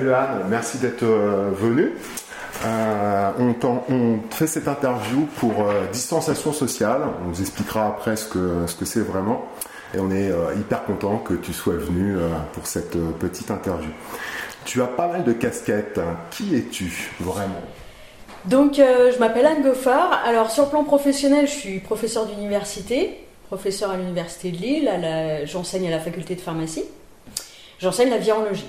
Salut Anne, merci d'être euh, venue. Euh, on, fait cette interview pour euh, distanciation sociale. On nous expliquera après ce que ce que c'est vraiment. Et on est hyper content que tu sois venu pour cette petite interview. Tu as pas mal de casquettes. Qui es-tu vraiment? Donc, je m'appelle Anne Goffard. Alors, sur le plan professionnel, je suis professeur d'université, professeur à l'université de Lille. J'enseigne à la faculté de pharmacie. J'enseigne la virologie.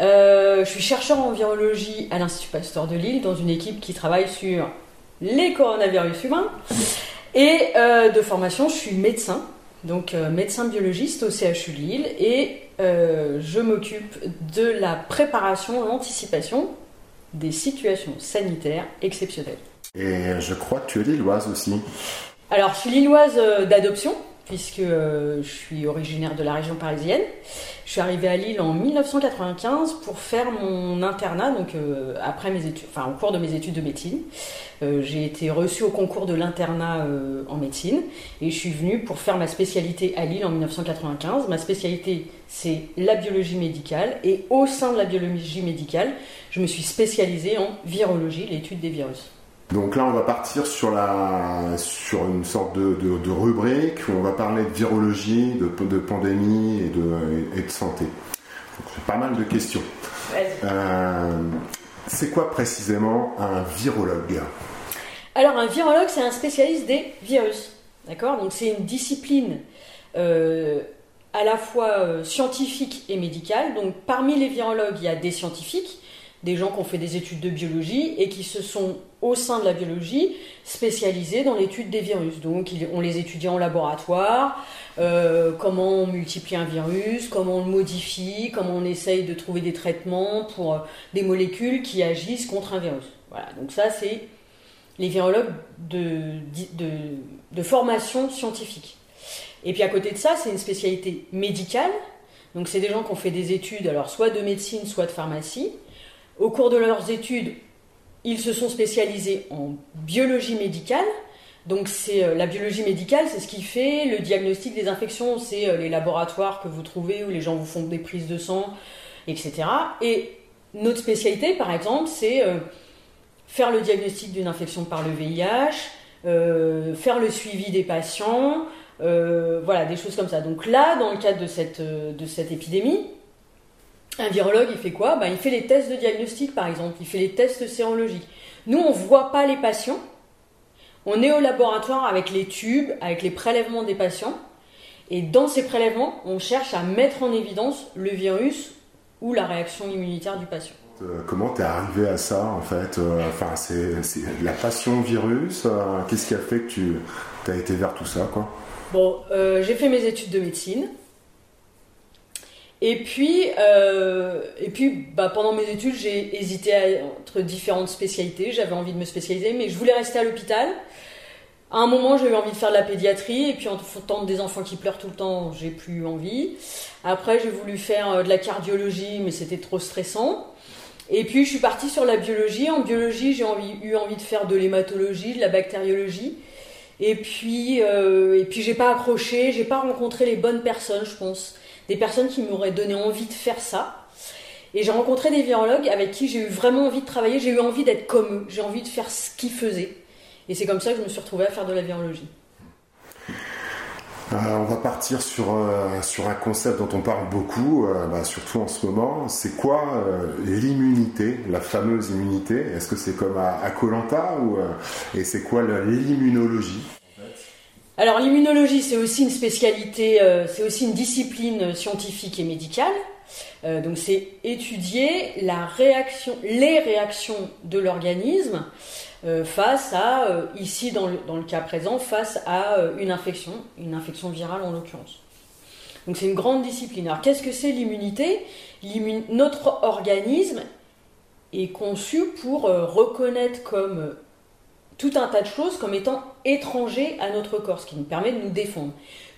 Euh, je suis chercheur en virologie à l'Institut Pasteur de Lille, dans une équipe qui travaille sur les coronavirus humains. Et euh, de formation, je suis médecin, donc euh, médecin biologiste au CHU Lille, et je m'occupe de la préparation, l'anticipation des situations sanitaires exceptionnelles. Et je crois que tu es lilloise aussi. Alors, je suis lilloise d'adoption, puisque je suis originaire de la région parisienne. Je suis arrivée à Lille en 1995 pour faire mon internat, donc euh, après mes études, enfin au cours de mes études de médecine. Euh, j'ai été reçue au concours de l'internat euh, en médecine et je suis venue pour faire ma spécialité à Lille en 1995. Ma spécialité, c'est la biologie médicale et au sein de la biologie médicale, je me suis spécialisée en virologie, l'étude des virus. Donc là, on va partir sur, la, sur une sorte de, de, rubrique où on va parler de virologie, de, de pandémie et de, et de santé. Donc, pas mal de questions. Euh, c'est quoi précisément un virologue? Alors un virologue, c'est un spécialiste des virus. D'accord? Donc c'est une discipline euh, à la fois euh, scientifique et médicale. Donc parmi les virologues, il y a des scientifiques des gens qui ont fait des études de biologie et qui se sont, au sein de la biologie, spécialisés dans l'étude des virus. Donc, on les étudie en laboratoire, euh, comment on multiplie un virus, comment on le modifie, comment on essaye de trouver des traitements pour euh, des molécules qui agissent contre un virus. Voilà, donc ça, c'est les virologues de, de, de formation scientifique. Et puis à côté de ça, c'est une spécialité médicale. Donc c'est des gens qui ont fait des études, alors soit de médecine, soit de pharmacie, au cours de leurs études, ils se sont spécialisés en biologie médicale. Donc c'est euh, la biologie médicale, c'est ce qui fait le diagnostic des infections, c'est euh, les laboratoires que vous trouvez où les gens vous font des prises de sang, etc. Et notre spécialité, par exemple, c'est euh, faire le diagnostic d'une infection par le VIH, faire le suivi des patients, voilà, des choses comme ça. Donc là, dans le cadre de cette, de cette épidémie, un virologue, il fait quoi ben, Il fait les tests de diagnostic, par exemple. Il fait les tests sérologiques. Nous, on ne voit pas les patients. On est au laboratoire avec les tubes, avec les prélèvements des patients. Et dans ces prélèvements, on cherche à mettre en évidence le virus ou la réaction immunitaire du patient. Euh, comment t'es arrivé à ça en fait euh, Enfin, c'est la passion virus. Euh, qu'est-ce qui a fait que tu as été vers tout ça quoi? Bon, j'ai fait mes études de médecine. Et puis, euh, et puis bah, pendant mes études, j'ai hésité entre différentes spécialités. J'avais envie de me spécialiser, mais je voulais rester à l'hôpital. À un moment, j'ai eu envie de faire de la pédiatrie, et puis en tant des enfants qui pleurent tout le temps, j'ai plus envie. Après, j'ai voulu faire euh, de la cardiologie, mais c'était trop stressant. Et puis, je suis partie sur la biologie. En biologie, j'ai eu envie de faire de l'hématologie, de la bactériologie. Et puis, euh, et puis j'ai pas accroché, j'ai pas rencontré les bonnes personnes, je pense des personnes qui m'auraient donné envie de faire ça. Et j'ai rencontré des virologues avec qui j'ai eu vraiment envie de travailler, j'ai eu envie d'être comme eux, j'ai envie de faire ce qu'ils faisaient. Et c'est comme ça que je me suis retrouvée à faire de la virologie. Euh, on va partir sur, euh, sur un concept dont on parle beaucoup, euh, bah, surtout en ce moment. C'est quoi l'immunité, la fameuse immunité? Est-ce que c'est comme à Colanta et c'est quoi l'immunologie? Alors l'immunologie, c'est aussi une spécialité, euh, c'est aussi une discipline scientifique et médicale. Euh, donc c'est étudier la réaction, les réactions de l'organisme euh, face à, ici dans le, dans le, cas présent, face à une infection, une infection virale en l'occurrence. Donc c'est une grande discipline. Alors qu'est-ce que c'est l'immunité? Notre organisme est conçu pour reconnaître comme tout un tas de choses comme étant étrangers à notre corps, ce qui nous permet de nous défendre.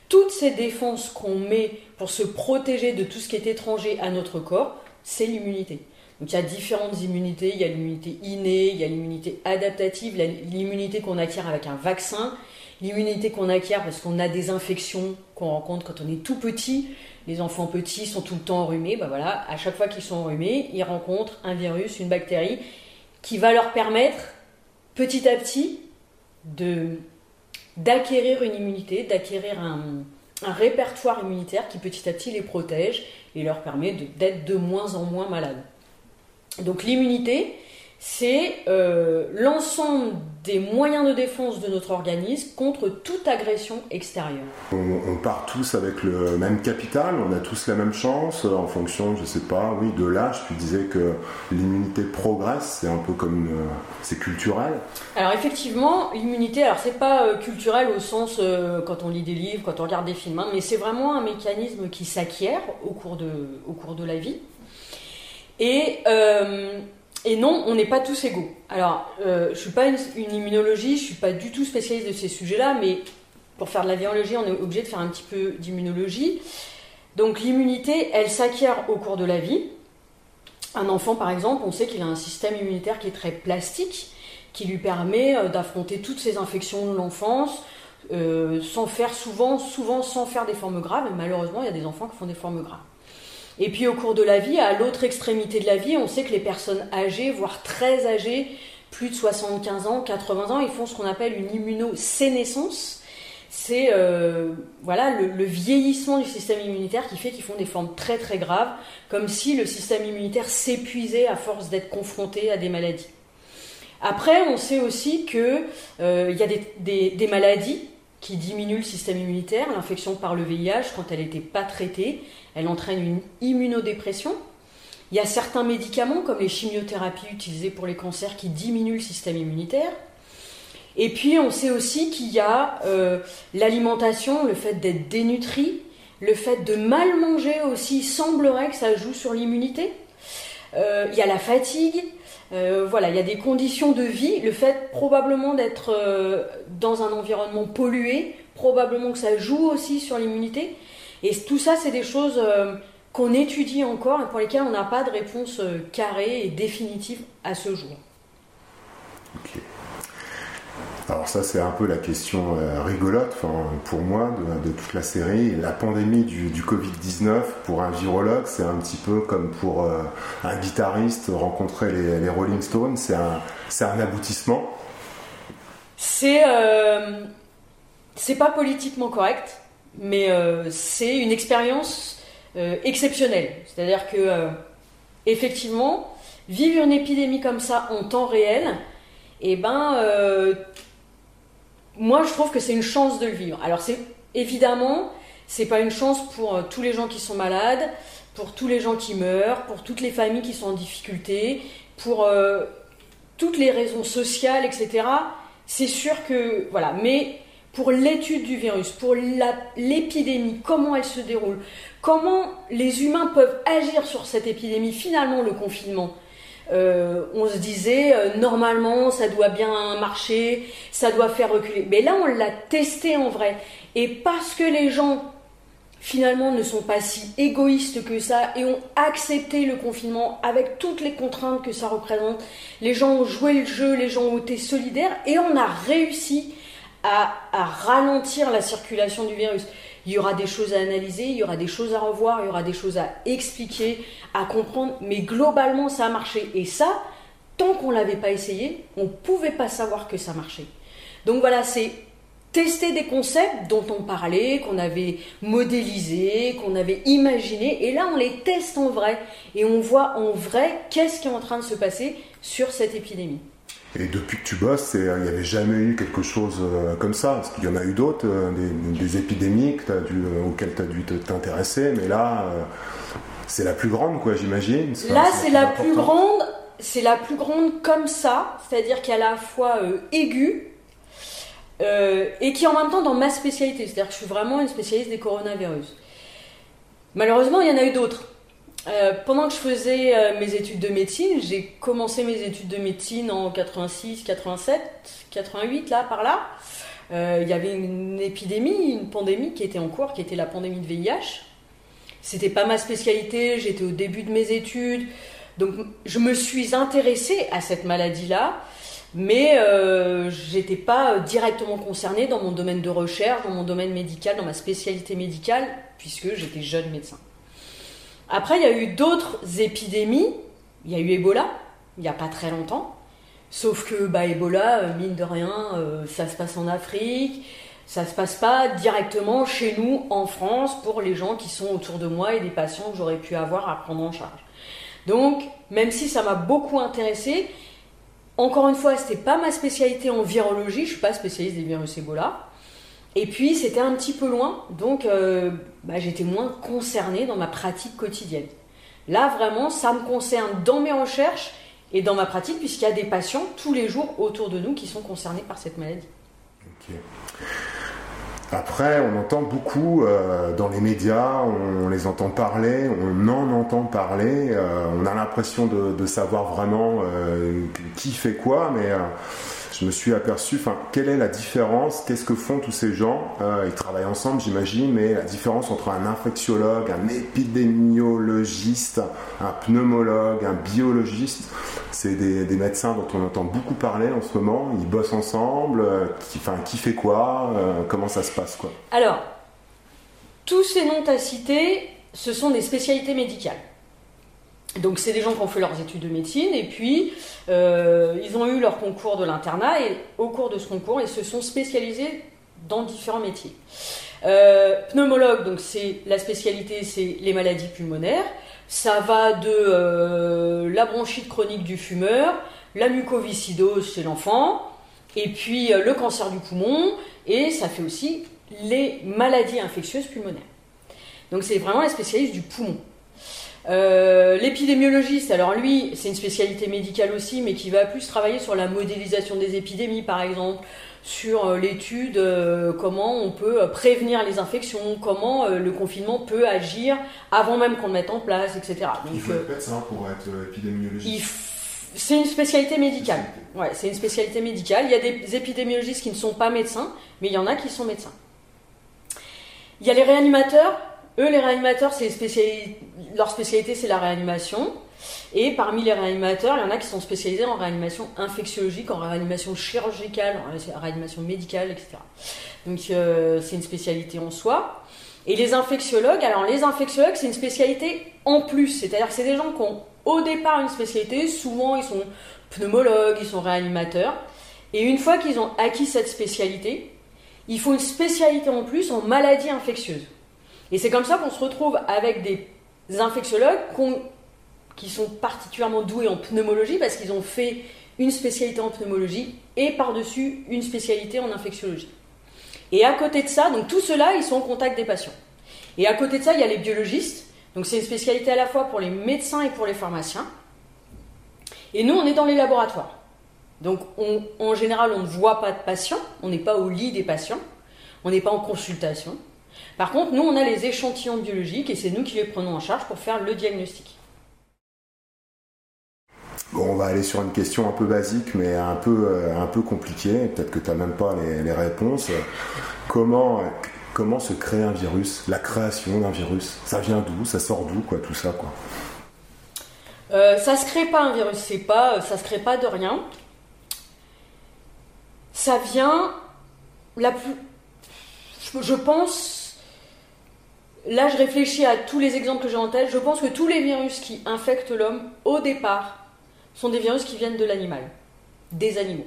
Toutes ces défenses qu'on met pour se protéger de tout ce qui est étranger à notre corps, c'est l'immunité. Donc il y a différentes immunités, il y a l'immunité innée, il y a l'immunité adaptative, l'immunité qu'on acquiert avec un vaccin, l'immunité qu'on acquiert parce qu'on a des infections qu'on rencontre quand on est tout petit. Les enfants petits sont tout le temps enrhumés. Ben voilà, à chaque fois qu'ils sont enrhumés, ils rencontrent un virus, une bactérie qui va leur permettre petit à petit d'acquérir une immunité, d'acquérir un, un répertoire immunitaire qui petit à petit les protège et leur permet d'être de, moins en moins malades. Donc l'immunité, c'est euh, l'ensemble des moyens de défense de notre organisme contre toute agression extérieure. On, part tous avec le même capital, on a tous la même chance en fonction, je sais pas, oui, de l'âge. Tu disais que l'immunité progresse, c'est un peu comme euh, c'est culturel. Alors effectivement, l'immunité, alors c'est pas euh, culturel au sens quand on lit des livres, quand on regarde des films, hein, mais c'est vraiment un mécanisme qui s'acquiert au cours de au cours de la vie. Et et non, on n'est pas tous égaux. Alors, euh, je suis pas une, immunologie, je suis pas du tout spécialiste de ces sujets-là, mais pour faire de la virologie, on est obligé de faire un petit peu d'immunologie. Donc, l'immunité, elle s'acquiert au cours de la vie. Un enfant, par exemple, on sait qu'il a un système immunitaire qui est très plastique, qui lui permet euh, d'affronter toutes ces infections de l'enfance, euh, sans faire souvent, souvent sans faire des formes graves. Malheureusement, il y a des enfants qui font des formes graves. Et puis au cours de la vie, à l'autre extrémité de la vie, on sait que les personnes âgées, voire très âgées, plus de 75 ans, 80 ans, ils font ce qu'on appelle une immunosénescence. C'est euh, voilà le, vieillissement du système immunitaire qui fait qu'ils font des formes très très graves, comme si le système immunitaire s'épuisait à force d'être confronté à des maladies. Après, on sait aussi qu'il euh, y a des, des maladies qui diminuent le système immunitaire. L'infection par le VIH, quand elle n'était pas traitée, elle entraîne une immunodépression. Il y a certains médicaments, comme les chimiothérapies utilisées pour les cancers, qui diminuent le système immunitaire. Et puis, on sait aussi qu'il y a euh, l'alimentation, le fait d'être dénutri, le fait de mal manger aussi, semblerait que ça joue sur l'immunité. Euh, il y a la fatigue, euh, il y a des conditions de vie, le fait probablement d'être dans un environnement pollué, probablement que ça joue aussi sur l'immunité. Et tout ça, c'est des choses euh, qu'on étudie encore et pour lesquelles on n'a pas de réponse euh, carrée et définitive à ce jour. Ok. Alors ça, c'est un peu la question euh, rigolote pour moi de, toute la série. La pandémie du, Covid-19, pour un virologue, c'est un petit peu comme pour un guitariste rencontrer les, Rolling Stones. C'est un, un aboutissement. C'est... c'est pas politiquement correct mais euh, c'est une expérience euh, exceptionnelle. C'est-à-dire que, euh, effectivement, vivre une épidémie comme ça en temps réel, et eh ben, moi je trouve que c'est une chance de le vivre. Alors c'est évidemment, c'est pas une chance pour tous les gens qui sont malades, pour tous les gens qui meurent, pour toutes les familles qui sont en difficulté, pour toutes les raisons sociales, etc. C'est sûr que voilà, mais pour l'étude du virus, pour l'épidémie, comment elle se déroule, comment les humains peuvent agir sur cette épidémie, finalement le confinement. Euh, on se disait euh, normalement ça doit bien marcher, ça doit faire reculer. Mais là on l'a testé en vrai. Et parce que les gens finalement ne sont pas si égoïstes que ça et ont accepté le confinement avec toutes les contraintes que ça représente, les gens ont joué le jeu, les gens ont été solidaires et on a réussi à, ralentir la circulation du virus. Il y aura des choses à analyser, il y aura des choses à revoir, il y aura des choses à expliquer, à comprendre, mais globalement ça a marché. Et ça, tant qu'on ne l'avait pas essayé, on ne pouvait pas savoir que ça marchait. Donc voilà, c'est tester des concepts dont on parlait, qu'on avait modélisés, qu'on avait imaginés, et là on les teste en vrai, et on voit en vrai qu'est-ce qui est en train de se passer sur cette épidémie. Et depuis que tu bosses, il n'y avait jamais eu quelque chose euh, comme ça. Parce qu'il y en a eu d'autres, euh, des, épidémies euh, auxquelles tu as dû t'intéresser, mais là, c'est la plus grande, quoi, j'imagine. Là, c'est la plus grande. C'est la plus grande comme ça, c'est-à-dire qu'elle est à la fois aiguë et qui est en même temps dans ma spécialité. C'est-à-dire que je suis vraiment une spécialiste des coronavirus. Malheureusement, il y en a eu d'autres. Euh, pendant que je faisais euh, mes études de médecine, j'ai commencé mes études de médecine en 86, 87, 88, là, par là. Euh, il y avait une épidémie, une pandémie qui était en cours, qui était la pandémie de VIH. C'était pas ma spécialité, j'étais au début de mes études. Donc je me suis intéressée à cette maladie-là. mais j'étais pas directement concernée dans mon domaine de recherche, dans mon domaine médical, dans ma spécialité médicale, puisque j'étais jeune médecin. Après, il y a eu d'autres épidémies. Il y a eu Ebola, il n'y a pas très longtemps. Sauf que bah, Ebola, euh, mine de rien, euh, ça se passe en Afrique. Ça se passe pas directement chez nous en France pour les gens qui sont autour de moi et des patients que j'aurais pu avoir à prendre en charge. Donc, même si ça m'a beaucoup intéressé, encore une fois, c'était pas ma spécialité en virologie, je suis pas spécialiste des virus Ebola. Et puis, c'était un petit peu loin, donc euh, bah, j'étais moins concernée dans ma pratique quotidienne. Là, vraiment, ça me concerne dans mes recherches et dans ma pratique, puisqu'il y a des patients tous les jours autour de nous qui sont concernés par cette maladie. Après, on entend beaucoup euh, dans les médias, on, les entend parler, on en entend parler, euh, on a l'impression de, savoir vraiment qui fait quoi, mais je me suis aperçu, quelle est la différence Qu'est-ce que font tous ces gens euh, Ils travaillent ensemble, j'imagine, mais la différence entre un infectiologue, un épidémiologiste, un pneumologue, un biologiste, c'est des, médecins dont on entend beaucoup parler en ce moment. Ils bossent ensemble. Euh, qui, fait quoi euh, Comment ça se passe quoi? Alors, tous ces noms à citer, ce sont des spécialités médicales. Donc c'est des gens qui ont fait leurs études de médecine et puis euh, ils ont eu leur concours de l'internat et au cours de ce concours ils se sont spécialisés dans différents métiers. Euh, pneumologue, donc c'est la spécialité, c'est les maladies pulmonaires. Ça va de euh, la bronchite chronique du fumeur, la mucoviscidose chez l'enfant, et puis le cancer du poumon, et ça fait aussi les maladies infectieuses pulmonaires. Donc c'est vraiment la spécialiste du poumon. Euh, l'épidémiologiste, alors lui, c'est une spécialité médicale aussi, mais qui va plus travailler sur la modélisation des épidémies, par exemple, sur euh, l'étude euh, comment on peut prévenir les infections, comment le confinement peut agir avant même qu'on le mette en place, etc. il faut être médecin pour être épidémiologiste. C'est une spécialité médicale. Ouais, c'est une spécialité médicale. Il y a des épidémiologistes qui ne sont pas médecins, mais il y en a qui sont médecins. Il y a les réanimateurs. Eux, les réanimateurs, c'est leur spécialité, c'est la réanimation. Et parmi les réanimateurs, il y en a qui sont spécialisés en réanimation infectiologique, en réanimation chirurgicale, en réanimation médicale, etc. Donc euh, c'est une spécialité en soi. Et les infectiologues, alors les infectiologues, c'est une spécialité en plus. C'est-à-dire que c'est des gens qui ont au départ une spécialité, souvent ils sont pneumologues, ils sont réanimateurs. Et une fois qu'ils ont acquis cette spécialité, il faut une spécialité en plus en maladies infectieuses. Et c'est comme ça qu'on se retrouve avec des infectiologues qui sont particulièrement doués en pneumologie parce qu'ils ont fait une spécialité en pneumologie et par-dessus une spécialité en infectiologie. Et à côté de ça, donc tout cela, ils sont en contact des patients. Et à côté de ça, il y a les biologistes. Donc c'est une spécialité à la fois pour les médecins et pour les pharmaciens. Et nous, on est dans les laboratoires. Donc en général, on ne voit pas de patients, on n'est pas au lit des patients, on n'est pas en consultation. Par contre, nous, on a les échantillons biologiques et c'est nous qui les prenons en charge pour faire le diagnostic. Bon, on va aller sur une question un peu basique, mais un peu, euh, un peu compliquée. Peut-être que tu n'as même pas les, réponses. Comment, comment se crée un virus? La création d'un virus Ça vient d'où? Ça sort d'où, quoi, tout ça, quoi? Euh, Ça se crée pas un virus, c'est pas, ça se crée pas de rien. Ça vient, la plus, je pense, Là, je réfléchis à tous les exemples que j'ai en tête. Je pense que tous les virus qui infectent l'homme, au départ, sont des virus qui viennent de l'animal, des animaux.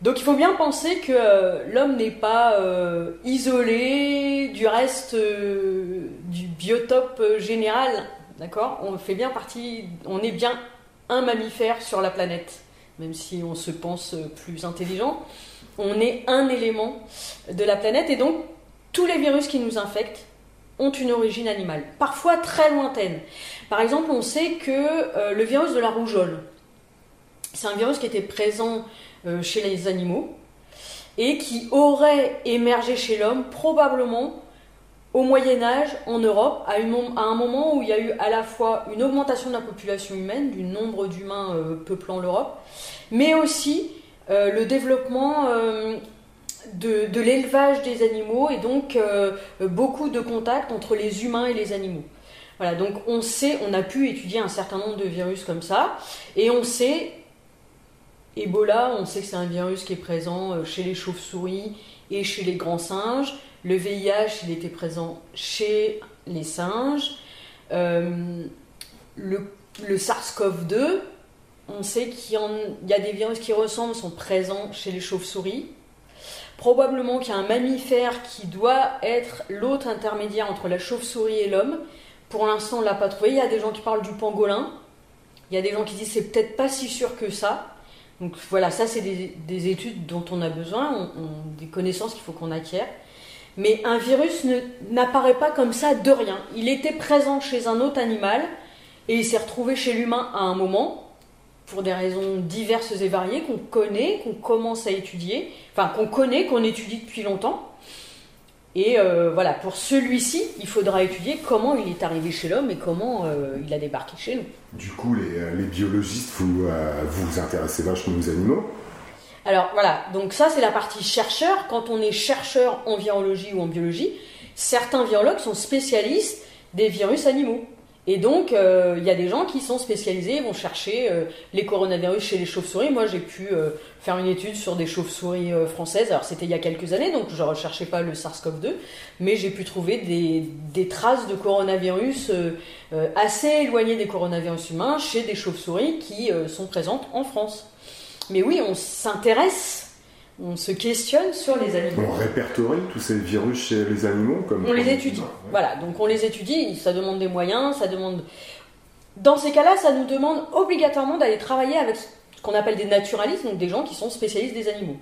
Donc il faut bien penser que euh, l'homme n'est pas euh, isolé du reste euh, du biotope général, d'accord? On fait bien partie, on est bien un mammifère sur la planète, même si on se pense plus intelligent. On est un élément de la planète et donc tous les virus qui nous infectent ont une origine animale, parfois très lointaine. Par exemple, on sait que euh, le virus de la rougeole, c'est un virus qui était présent euh, chez les animaux et qui aurait émergé chez l'homme probablement au Moyen Âge en Europe, à, un moment où il y a eu à la fois une augmentation de la population humaine, du nombre d'humains euh, peuplant l'Europe, mais aussi le développement de, l'élevage des animaux et donc euh, beaucoup de contacts entre les humains et les animaux. Voilà, donc on sait, on a pu étudier un certain nombre de virus comme ça, et on sait Ebola, on sait que c'est un virus qui est présent chez les chauves-souris et chez les grands singes. Le VIH, il était présent chez les singes. le, le SARS-CoV-2, on sait qu'il y, a des virus qui ressemblent, sont présents chez les chauves-souris. Probablement qu'il y a un mammifère qui doit être l'autre intermédiaire entre la chauve-souris et l'homme. Pour l'instant, on l'a pas trouvé. Il y a des gens qui parlent du pangolin. Il y a des gens qui disent c'est peut-être pas si sûr que ça. Donc voilà, ça c'est des, études dont on a besoin, des connaissances qu'il faut qu'on acquiert. Mais un virus n'apparaît pas comme ça de rien. Il était présent chez un autre animal et il s'est retrouvé chez l'humain à un moment pour des raisons diverses et variées qu'on connaît, qu'on commence à étudier, enfin qu'on connaît, qu'on étudie depuis longtemps. Et euh, voilà, pour celui-ci, il faudra étudier comment il est arrivé chez l'homme et comment euh, il a débarqué chez nous. Du coup, les, euh, biologistes, vous vous intéressez vachement aux animaux? Alors voilà, donc ça c'est la partie chercheur. Quand on est chercheur en virologie ou en biologie, certains virologues sont spécialistes des virus animaux. Et donc, euh, il y a des gens qui sont spécialisés, vont chercher euh, les coronavirus chez les chauves-souris. Moi, j'ai pu euh, faire une étude sur des chauves-souris françaises. Alors, c'était il y a quelques années, donc je ne recherchais pas le SARS-CoV-2, mais j'ai pu trouver des, des, traces de coronavirus assez éloignées des coronavirus humains chez des chauves-souris qui sont présentes en France. Mais oui, on s'intéresse on se questionne sur les animaux. On répertorie tous ces virus chez les animaux comme On les étudie. Voilà, donc on les étudie, ça demande des moyens, ça demande. Dans ces cas-là, ça nous demande obligatoirement d'aller travailler avec ce qu'on appelle des naturalistes, donc des gens qui sont spécialistes des animaux.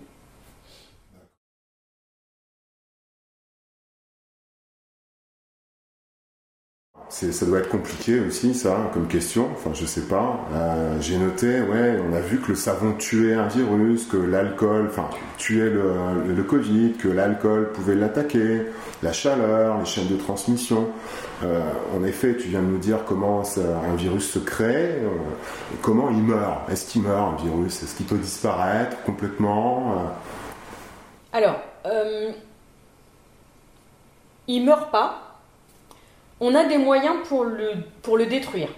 Ça doit être compliqué aussi, ça, comme question. Enfin, je sais pas. Euh, j'ai noté, ouais, on a vu que le savon tuait un virus, que l'alcool, enfin, tuait le, Covid, que l'alcool pouvait l'attaquer, la chaleur, les chaînes de transmission. Euh, en effet, tu viens de nous dire comment un virus se crée, euh, comment il meurt. Est-ce qu'il meurt, un virus? Est-ce qu'il peut disparaître complètement Alors, il meurt pas on a des moyens pour le, pour le détruire.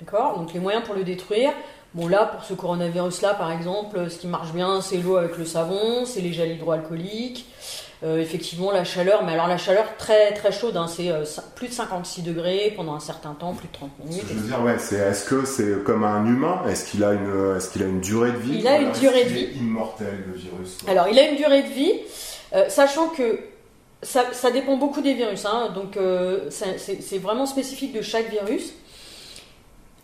D'accord? Donc les moyens pour le détruire, bon là pour ce coronavirus-là par exemple, ce qui marche bien c'est l'eau avec le savon, c'est les gels hydroalcooliques, euh, effectivement la chaleur, mais alors la chaleur très très chaude, hein, c'est euh, plus de 56 degrés pendant un certain temps, plus de 30 minutes. Je veux dire, ouais, c'est, est-ce que c'est comme un humain? Est-ce qu'il a une, est-ce qu'il a une durée de vie? Il a une durée de vie. immortel le virus. Alors il a une durée de vie, euh, sachant que ça, dépend beaucoup des virus, hein. donc euh, c'est vraiment spécifique de chaque virus.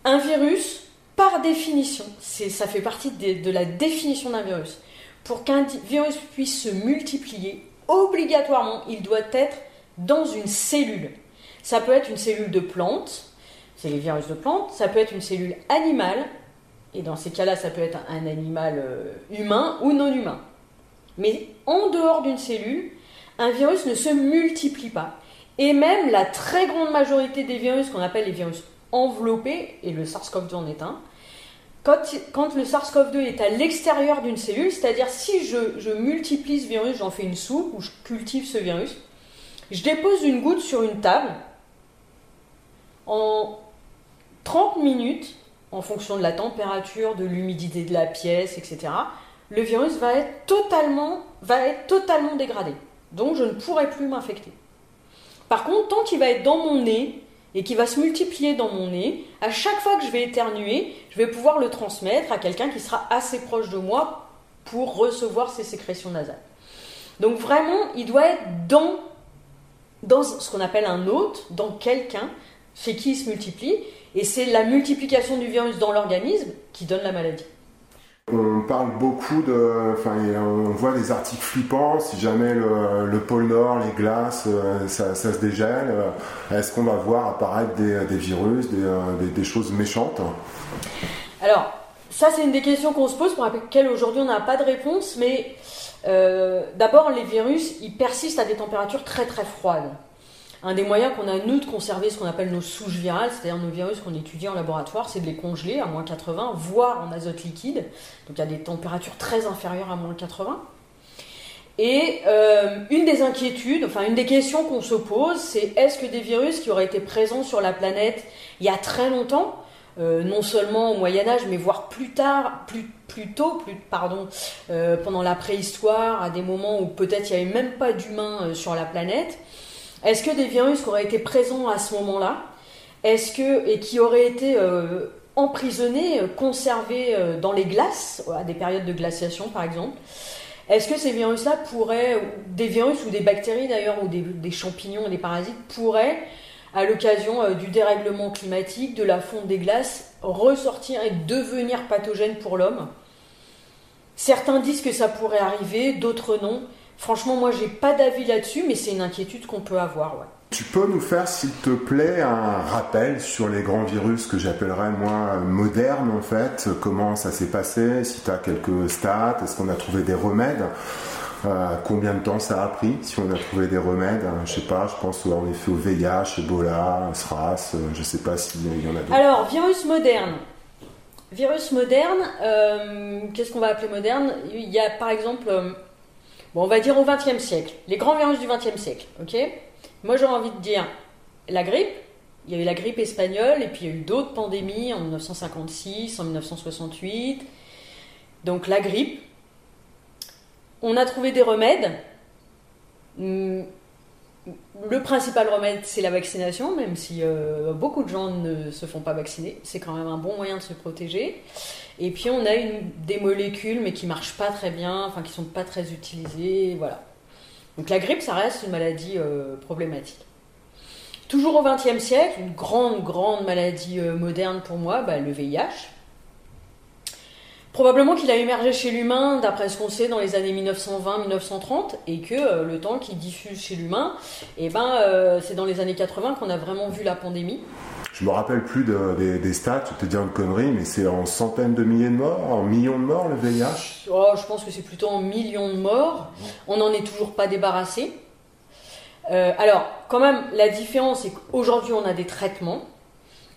Un virus, par définition, ça fait partie de, la définition d'un virus. Pour qu'un virus puisse se multiplier, obligatoirement, il doit être dans une cellule. Ça peut être une cellule de plante, c'est les virus de plante, ça peut être une cellule animale, et dans ces cas-là, ça peut être un animal euh, humain ou non humain. Mais en dehors d'une cellule, un virus ne se multiplie pas. Et même la très grande majorité des virus qu'on appelle les virus enveloppés, et le SARS-CoV-2 en est un, quand, le SARS-CoV-2 est à l'extérieur d'une cellule, c'est-à-dire si je, multiplie ce virus, j'en fais une soupe ou je cultive ce virus, je dépose une goutte sur une table, en 30 minutes, en fonction de la température, de l'humidité de la pièce, etc., le virus va être totalement, va être totalement dégradé. Donc je ne pourrai plus m'infecter. Par contre, tant qu'il va être dans mon nez et qu'il va se multiplier dans mon nez, à chaque fois que je vais éternuer, je vais pouvoir le transmettre à quelqu'un qui sera assez proche de moi pour recevoir ces sécrétions nasales. Donc vraiment, il doit être dans, dans ce qu'on appelle un hôte, dans quelqu'un chez qui il se multiplie, et c'est la multiplication du virus dans l'organisme qui donne la maladie. On parle beaucoup de. Enfin, on voit des articles flippants. Si jamais le, pôle Nord, les glaces, euh, ça, se dégèle, euh, est-ce qu'on va voir apparaître des, virus, euh, des, choses méchantes? Alors, ça, c'est une des questions qu'on se pose pour lesquelles aujourd'hui on n'a pas de réponse. Mais d'abord, les virus, ils persistent à des températures très très froides. Un des moyens qu'on a, nous, de conserver ce qu'on appelle nos souches virales, c'est-à-dire nos virus qu'on étudie en laboratoire, c'est de les congeler à moins 80, voire en azote liquide, donc à des températures très inférieures à moins 80. Et euh, une des inquiétudes, enfin une des questions qu'on se pose, c'est est-ce que des virus qui auraient été présents sur la planète il y a très longtemps non seulement au Moyen Âge, mais voire plus tard, plus, plus tôt, pardon, pendant la préhistoire, à des moments où peut-être il n'y avait même pas d'humains sur la planète. Est-ce que des virus qui auraient été présents à ce moment-là, et qui auraient été emprisonnés, conservés dans les glaces à des périodes de glaciation par exemple, est-ce que ces virus-là pourraient, des virus ou des bactéries d'ailleurs, ou des, champignons et des parasites, pourraient, à l'occasion euh, du dérèglement climatique, de la fonte des glaces, ressortir et devenir pathogènes pour l'homme? Certains disent que ça pourrait arriver, d'autres non. Franchement, moi, j'ai pas d'avis là-dessus, mais c'est une inquiétude qu'on peut avoir. Ouais. Tu peux nous faire, s'il te plaît, un rappel sur les grands virus que j'appellerais, moi, modernes, en fait? Comment ça s'est passé? Si tu as quelques stats, est-ce qu'on a trouvé des remèdes? Euh, combien de temps ça a pris si on a trouvé des remèdes? Je sais pas, je pense en effet au VIH, Ebola, SRAS, euh, je sais pas s'il y en a d'autres. Alors, virus moderne. Virus moderne, euh, qu'est-ce qu'on va appeler moderne? Il y a par exemple, bon, on va dire au XXe siècle, les grands virus du XXe siècle, ok? Moi, j'ai envie de dire la grippe. Il y a eu la grippe espagnole et puis il y a eu d'autres pandémies en 1956, en 1968. Donc la grippe. On a trouvé des remèdes. Hmm, le principal remède, c'est la vaccination, même si euh, beaucoup de gens ne se font pas vacciner. C'est quand même un bon moyen de se protéger. Et puis on a des molécules, mais qui marchent pas très bien, enfin qui sont pas très utilisées. Voilà. Donc la grippe, ça reste une maladie euh, problématique. Toujours au XXe siècle, une grande, grande maladie euh, moderne pour moi, bah, le VIH. Probablement qu'il a émergé chez l'humain, d'après ce qu'on sait, dans les années 1920-1930, et que euh, le temps qu'il diffuse chez l'humain, eh ben, c'est dans les années 80 qu'on a vraiment vu la pandémie. Je me rappelle plus des, stats, je te dire une connerie, mais c'est en centaines de milliers de morts, en millions de morts le VIH oh, Je pense que c'est plutôt en millions de morts. On n'en est toujours pas débarrassé. Euh, alors, quand même, la différence, c'est qu'aujourd'hui, on a des traitements,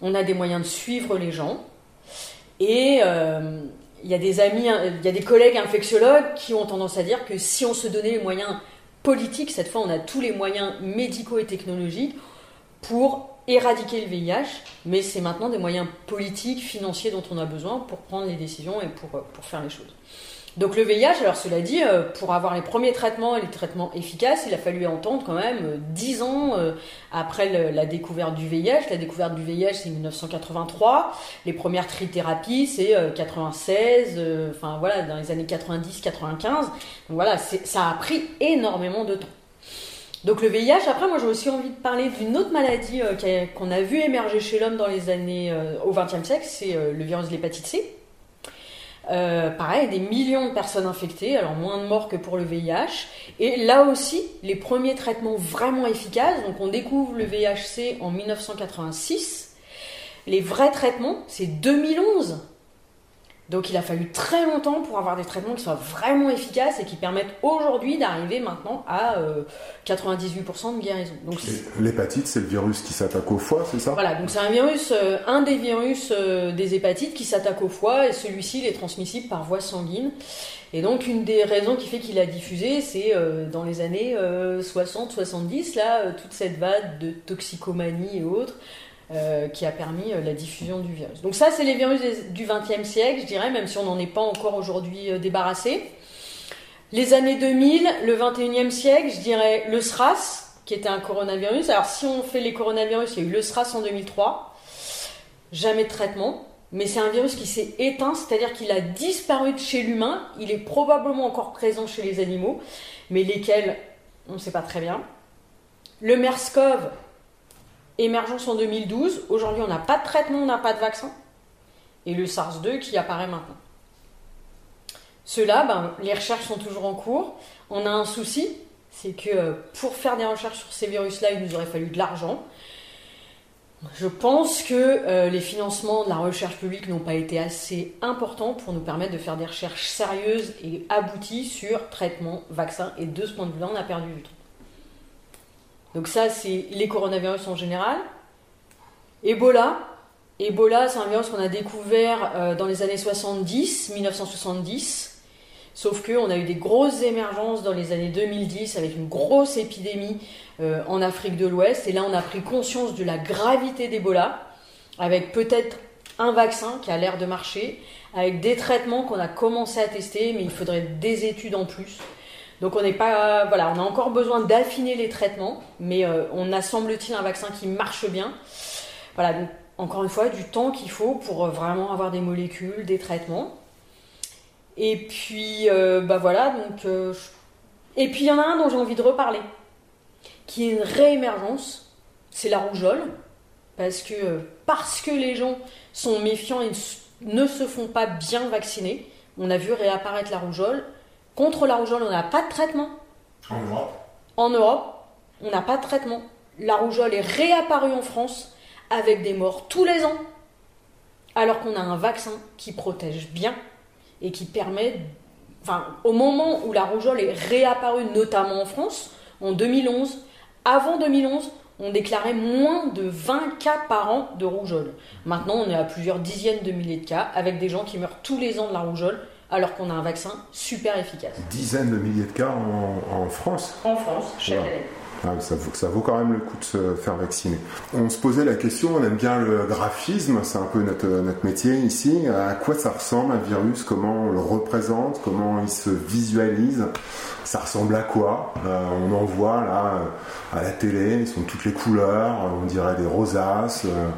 on a des moyens de suivre les gens, et euh, il y a des amis, il y a des collègues infectiologues qui ont tendance à dire que si on se donnait les moyens politiques, cette fois, on a tous les moyens médicaux et technologiques pour éradiquer le VIH, mais c'est maintenant des moyens politiques, financiers dont on a besoin pour prendre les décisions et pour, euh, pour faire les choses. Donc le VIH, alors cela dit, euh, pour avoir les premiers traitements et les traitements efficaces, il a fallu entendre quand même 10 euh, ans après la découverte du VIH. La découverte du VIH, c'est 1983. Les premières trithérapies, c'est 96, enfin voilà, dans les années 90-95. Donc voilà, ça a pris énormément de temps. Donc le VIH, après moi j'ai aussi envie de parler d'une autre maladie euh, qu'on a vu émerger chez l'homme dans les années euh, au XXe siècle, c'est euh, le virus de l'hépatite C. pareil, des millions de personnes infectées, alors moins de morts que pour le VIH. Et là aussi, les premiers traitements vraiment efficaces, donc on découvre le VIH-C en 1986. Les vrais traitements, c'est 2011. Donc il a fallu très longtemps pour avoir des traitements qui soient vraiment efficaces et qui permettent aujourd'hui d'arriver maintenant à 98% euh, de guérison. L'hépatite, c'est le virus qui s'attaque au foie, c'est ça? Voilà, donc c'est un virus, euh, un des virus euh, des hépatites qui s'attaque au foie et celui-ci est transmissible par voie sanguine. Et donc une des raisons qui fait qu'il a diffusé, c'est dans les années 60-70, là, toute cette vague de toxicomanie et autres. Euh, qui a permis euh, la diffusion du virus. Donc ça, c'est les virus du XXe siècle, je dirais, même si on n'en est pas encore aujourd'hui euh, débarrassé. Les années 2000, le XXIe siècle, je dirais le SRAS, qui était un coronavirus. Alors si on fait les coronavirus, il y a eu le SRAS en 2003, jamais de traitement, mais c'est un virus qui s'est éteint, c'est-à-dire qu'il a disparu de chez l'humain, il est probablement encore présent chez les animaux, mais lesquels, on ne sait pas très bien. Le MERS-CoV, Émergence en 2012. Aujourd'hui, on n'a pas de traitement, on n'a pas de vaccin. Et le SARS-2 qui apparaît maintenant. Cela, ben, les recherches sont toujours en cours. On a un souci, c'est que euh, pour faire des recherches sur ces virus-là, il nous aurait fallu de l'argent. Je pense que euh, les financements de la recherche publique n'ont pas été assez importants pour nous permettre de faire des recherches sérieuses et abouties sur traitement, vaccin. Et de ce point de vue-là, on a perdu du temps. Donc ça, c'est les coronavirus en général. Ebola. Ebola, c'est un virus qu'on a découvert euh, dans les années 70, 1970. Sauf qu'on a eu des grosses émergences dans les années 2010 avec une grosse épidémie euh, en Afrique de l'Ouest. Et là, on a pris conscience de la gravité d'Ebola, avec peut-être un vaccin qui a l'air de marcher, avec des traitements qu'on a commencé à tester, mais il faudrait des études en plus. Donc on n'est pas, voilà, on a encore besoin d'affiner les traitements, mais euh, on a semble-t-il un vaccin qui marche bien? Voilà, donc encore une fois, du temps qu'il faut pour euh, vraiment avoir des molécules, des traitements. Et puis, euh, bah voilà, donc. Et puis il y en a un dont j'ai envie de reparler, qui est une réémergence, c'est la rougeole, parce que, parce que les gens sont méfiants et ne se font pas bien vacciner. On a vu réapparaître la rougeole. Contre la rougeole, on n'a pas de traitement. En Europe En Europe, on n'a pas de traitement. La rougeole est réapparue en France avec des morts tous les ans. Alors qu'on a un vaccin qui protège bien et qui permet. Enfin, au moment où la rougeole est réapparue, notamment en France, en 2011, avant 2011, on déclarait moins de 20 cas par an de rougeole. Maintenant, on est à plusieurs dizaines de milliers de cas, avec des gens qui meurent tous les ans de la rougeole, alors qu'on a un vaccin super efficace. Dizaines de milliers de cas en, France En France, chaque année. Ah, ça, vaut, ça vaut quand même le coup de se faire vacciner. On se posait la question, on aime bien le graphisme, c'est un peu notre, notre métier ici. À quoi ça ressemble un virus? Comment on le représente? Comment il se visualise? Ça ressemble à quoi? Euh, On en voit là à la télé, ils sont toutes les couleurs, on dirait des rosaces. Euh,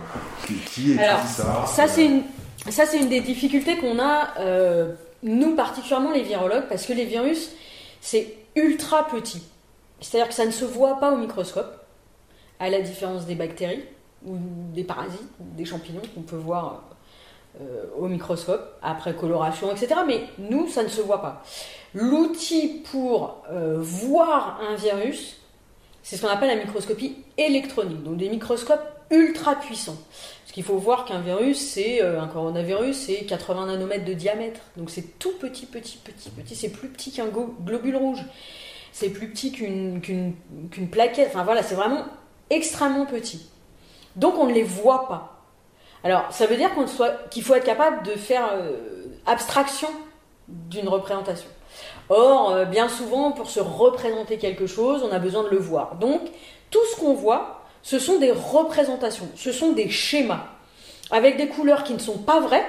qui, est ça? Ça c'est une, ça c'est une des difficultés qu'on a, euh, nous particulièrement les virologues, parce que les virus c'est ultra petit. C'est-à-dire que ça ne se voit pas au microscope, à la différence des bactéries ou des parasites des champignons qu'on peut voir euh, au microscope, après coloration, etc. Mais nous, ça ne se voit pas. L'outil pour euh, voir un virus, c'est ce qu'on appelle la microscopie électronique, donc des microscopes ultra puissants. Qu'il faut voir qu'un virus, c'est euh, un coronavirus, c'est 80 nanomètres de diamètre. Donc c'est tout petit, petit, petit, petit. C'est plus petit qu'un globule rouge c'est plus petit qu'une plaquette. Enfin voilà, c'est vraiment extrêmement petit. Donc on ne les voit pas. Alors ça veut dire qu'il faut être capable de faire euh, abstraction d'une représentation. Or, euh, bien souvent, pour se représenter quelque chose, on a besoin de le voir. Donc, tout ce qu'on voit, ce sont des représentations, ce sont des schémas, avec des couleurs qui ne sont pas vraies.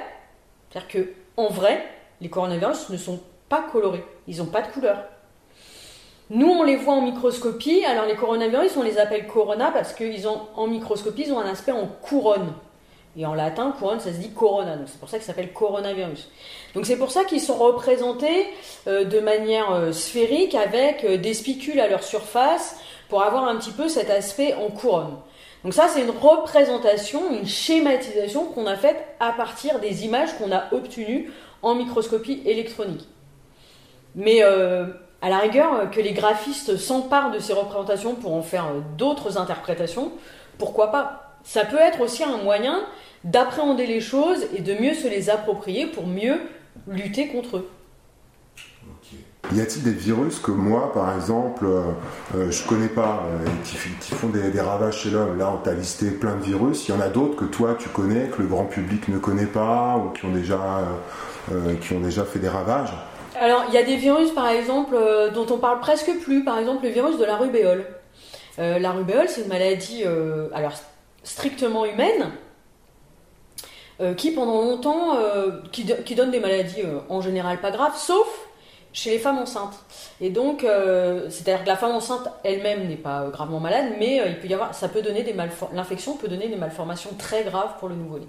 C'est-à-dire que, en vrai, les coronavirus ne sont pas colorés, ils n'ont pas de couleur. Nous, on les voit en microscopie. Alors, les coronavirus, on les appelle corona parce qu'ils ont, en microscopie, ils ont un aspect en couronne. Et en latin, couronne, ça se dit corona. Donc, c'est pour ça qu'ils s'appellent coronavirus. Donc, c'est pour ça qu'ils sont représentés euh, de manière euh, sphérique avec euh, des spicules à leur surface pour avoir un petit peu cet aspect en couronne. Donc, ça, c'est une représentation, une schématisation qu'on a faite à partir des images qu'on a obtenues en microscopie électronique. Mais à la rigueur, euh, que les graphistes s'emparent de ces représentations pour en faire euh, d'autres interprétations, pourquoi pas? Ça peut être aussi un moyen d'appréhender les choses et de mieux se les approprier pour mieux lutter contre eux. Y a-t-il des virus que moi, par exemple, euh, je connais pas, qui, font des, ravages chez l'homme? Là, on t'a listé plein de virus. Il y en a d'autres que toi, tu connais, que le grand public ne connaît pas, ou qui ont déjà, qui ont déjà fait des ravages alors, il y a des virus, par exemple, euh, dont on parle presque plus. Par exemple, le virus de la rubéole. Euh, la rubéole, c'est une maladie euh, alors, strictement humaine, qui pendant longtemps, qui, donne des maladies en général pas graves, sauf chez les femmes enceintes. Et donc, c'est-à-dire que la femme enceinte elle-même n'est pas gravement malade, mais il peut y avoir, ça peut donner des l'infection peut donner des malformations très graves pour le nouveau-né.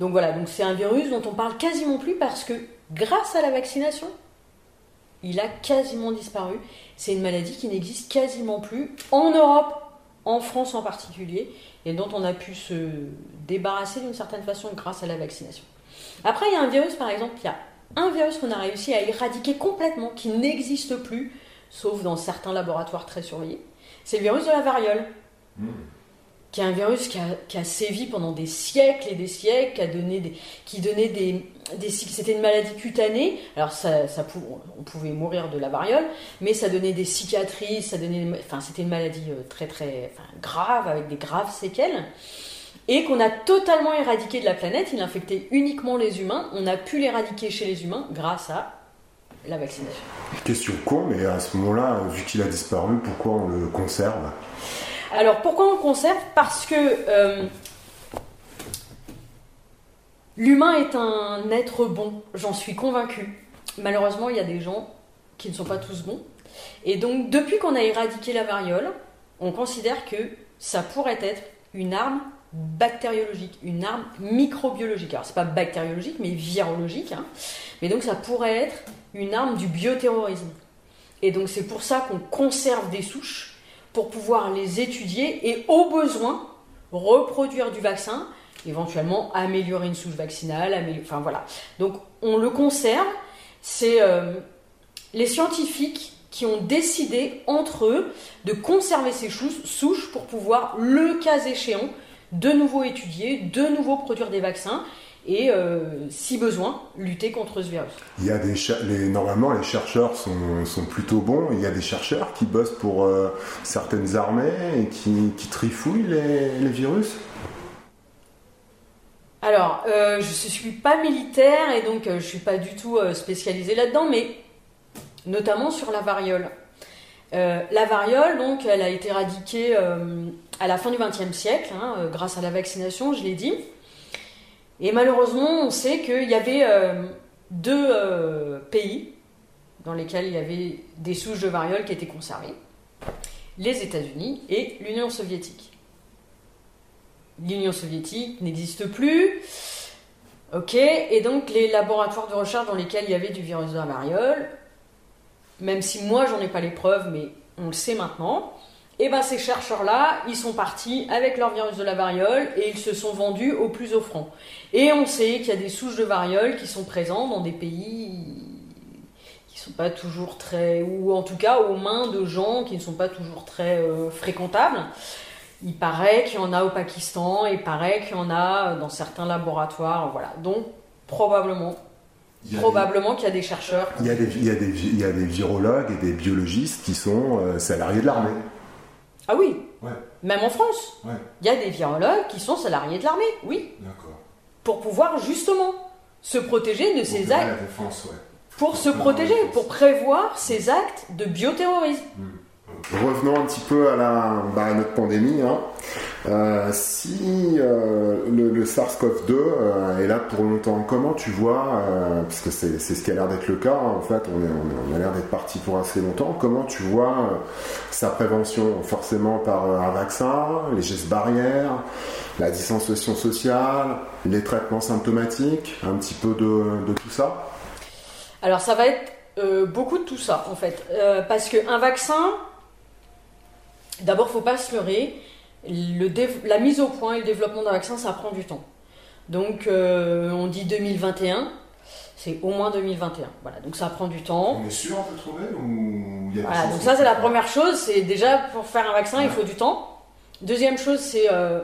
Donc voilà, donc c'est un virus dont on parle quasiment plus parce que grâce à la vaccination, il a quasiment disparu. C'est une maladie qui n'existe quasiment plus en Europe, en France en particulier, et dont on a pu se débarrasser d'une certaine façon grâce à la vaccination. Après, il y a un virus, par exemple, y a un virus qu'on a réussi à éradiquer complètement, qui n'existe plus, sauf dans certains laboratoires très surveillés. C'est le virus de la variole. Hmm qui est un virus qui a, sévi pendant des siècles et des siècles, qui, a donné des, qui donnait des, des c'était une maladie cutanée. Alors ça, ça, on pouvait mourir de la variole, mais ça donnait des cicatrices, ça donnait, enfin c'était une maladie euh, très très grave avec des graves séquelles et qu'on a totalement éradiqué de la planète. Il infectait uniquement les humains. On a pu l'éradiquer chez les humains grâce à la vaccination. Question con, mais à ce moment-là, vu qu'il a disparu, pourquoi on le conserve? Alors pourquoi on conserve? Parce que euh, L'humain est un être bon, j'en suis convaincue. Malheureusement, il y a des gens qui ne sont pas tous bons. Et donc, depuis qu'on a éradiqué la variole, on considère que ça pourrait être une arme bactériologique, une arme microbiologique. Alors, c'est pas bactériologique, mais virologique. Hein. Mais donc, ça pourrait être une arme du bioterrorisme. Et donc, c'est pour ça qu'on conserve des souches pour pouvoir les étudier et, au besoin, reproduire du vaccin, éventuellement améliorer une souche vaccinale, enfin voilà. Donc, on le conserve. C'est euh, les scientifiques qui ont décidé entre eux de conserver ces souches pour pouvoir, le cas échéant, de nouveau étudier, de nouveau produire des vaccins et, euh, si besoin, lutter contre ce virus. Il y a des les, normalement, les chercheurs sont, sont, plutôt bons. Il y a des chercheurs qui bossent pour euh, certaines armées et qui, qui trifouillent les, les, virus. Alors, euh, je ne suis pas militaire et donc je ne suis pas du tout spécialisée là-dedans, mais notamment sur la variole. la variole, donc, elle a été éradiquée à la fin du XXe siècle, hein, euh, grâce à la vaccination, je l'ai dit. Et malheureusement, on sait qu'il y avait euh, deux euh, pays dans lesquels il y avait des souches de variole qui étaient conservées les États-Unis et l'Union soviétique. L'Union soviétique n'existe plus. Ok, et donc les laboratoires de recherche dans lesquels il y avait du virus de la variole, même si moi j'en ai pas les preuves, mais on le sait maintenant, et eh bien ces chercheurs-là, ils sont partis avec leur virus de la variole et ils se sont vendus au plus offrant. Et on sait qu'il y a des souches de variole qui sont présentes dans des pays qui ne sont pas toujours très, ou en tout cas aux mains de gens qui ne sont pas toujours très euh, fréquentables. Il paraît qu'il y en a au Pakistan, il paraît qu'il y en a dans certains laboratoires, voilà. Donc probablement Probablement qu'il y a des chercheurs. Il y a des, il, y a des, il y a des, virologues et des biologistes qui sont euh, salariés de l'armée. Ah oui Même en France. Il y a des virologues qui sont salariés de l'armée, oui. D'accord. Pour pouvoir justement se protéger de ces actes. Pour se protéger, pour prévoir ces actes de bioterrorisme. Hmm. Revenons un petit peu à, bah, notre pandémie. Hein. Euh, si euh, le, SARS-CoV-2 euh, est là pour longtemps, comment tu vois, parce que c'est ce qui a l'air d'être le cas, hein, en fait, on, a l'air d'être parti pour assez longtemps, comment tu vois sa prévention? Forcément par un vaccin, les gestes barrières, la distanciation sociale, les traitements symptomatiques, un petit peu de, de tout ça? Alors ça va être beaucoup de tout ça en fait, parce qu'un vaccin, D'abord, il ne faut pas se leurrer. la mise au point et le développement d'un vaccin, ça prend du temps. Donc, euh, on dit 2021, c'est au moins 2021. Voilà, donc ça prend du temps. On est sûr on peut trouver ou il y a Voilà, donc ça c'est la première chose. C'est déjà pour faire un vaccin, il faut du temps. Deuxième chose, c'est euh,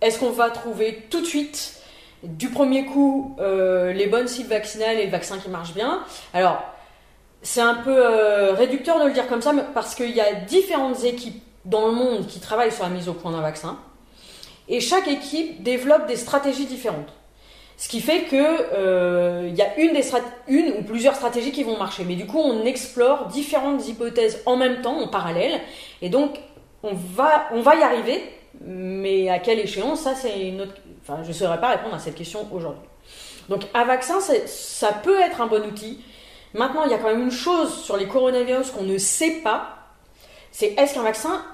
est-ce qu'on va trouver tout de suite du premier coup euh, les bonnes cibles vaccinales et le vaccin qui marche bien? Alors, c'est un peu euh, réducteur de le dire comme ça, parce qu'il y a différentes équipes dans le monde qui travaillent sur la mise au point d'un vaccin, et chaque équipe développe des stratégies différentes. Ce qui fait que euh, il y a une, ou plusieurs stratégies qui vont marcher, mais du coup on explore différentes hypothèses en même temps, en parallèle, et donc on va, on va y arriver, mais à quelle échéance, ça c'est une autre... Enfin, je ne saurais pas répondre à cette question aujourd'hui. Donc un vaccin, ça peut être un bon outil, Maintenant, il y a quand même une chose sur les coronavirus qu'on ne sait pas, c'est est-ce qu'un vaccin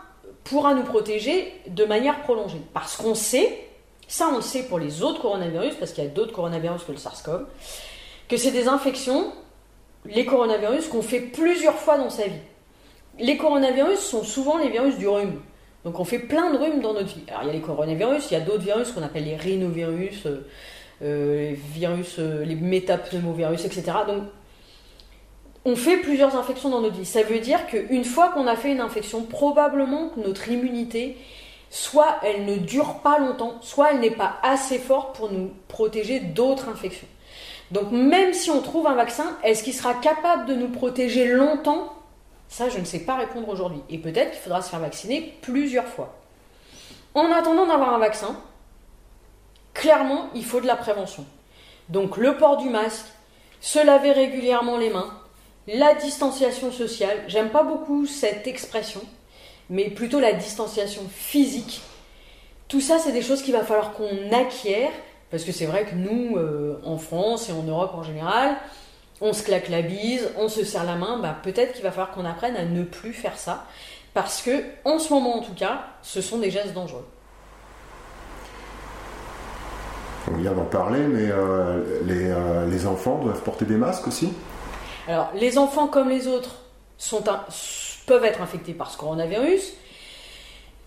pourra nous protéger de manière prolongée? Parce qu'on sait, ça on le sait pour les autres coronavirus, parce qu'il y a d'autres coronavirus que le SARS-CoV, que c'est des infections, les coronavirus, qu'on fait plusieurs fois dans sa vie. Les coronavirus sont souvent les virus du rhume. Donc on fait plein de rhumes dans notre vie. Alors il y a les coronavirus, il y a d'autres virus qu'on appelle les rhinovirus, euh, euh, les virus, euh, les métapneumovirus, etc. Donc on fait plusieurs infections dans notre vie. Ça veut dire qu'une fois qu'on a fait une infection, probablement que notre immunité, soit elle ne dure pas longtemps, soit elle n'est pas assez forte pour nous protéger d'autres infections. Donc même si on trouve un vaccin, est-ce qu'il sera capable de nous protéger longtemps? Ça, je ne sais pas répondre aujourd'hui. Et peut-être qu'il faudra se faire vacciner plusieurs fois. En attendant d'avoir un vaccin, clairement, il faut de la prévention. Donc le port du masque, se laver régulièrement les mains, la distanciation sociale, j'aime pas beaucoup cette expression, mais plutôt la distanciation physique. Tout ça, c'est des choses qu'il va falloir qu'on acquiert Parce que c'est vrai que nous, euh, en France et en Europe en général, on se claque la bise, on se serre la main, bah, peut-être qu'il va falloir qu'on apprenne à ne plus faire ça. Parce que, en ce moment en tout cas, ce sont des gestes dangereux. On vient d'en parler, mais euh, euh, les, enfants doivent porter des masques aussi? Alors, les enfants comme les autres peuvent être infectés par ce coronavirus.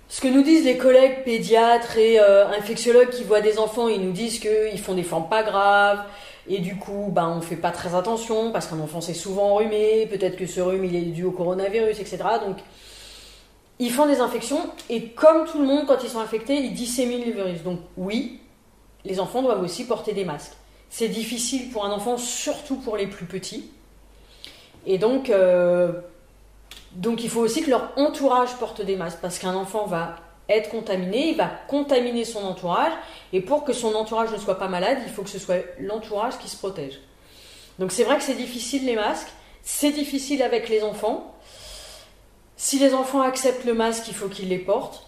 Ce que nous disent les collègues pédiatres et euh, infectiologues qui voient des enfants, ils nous disent qu'ils font des formes pas graves, et du coup, ben, on ne fait pas très attention, parce qu'un enfant c'est souvent enrhumé, peut-être que ce rhume il est dû au coronavirus, etc. Donc, ils font des infections, et comme tout le monde, quand ils sont infectés, ils disséminent le virus. Donc oui, les enfants doivent aussi porter des masques. C'est difficile pour un enfant, surtout pour les plus petits. Et donc, euh, donc il faut aussi que leur entourage porte des masques, parce qu'un enfant va être contaminé, il va contaminer son entourage, et pour que son entourage ne soit pas malade, il faut que ce soit l'entourage qui se protège. Donc c'est vrai que c'est difficile les masques, c'est difficile avec les enfants. Si les enfants acceptent le masque, il faut qu'ils les portent.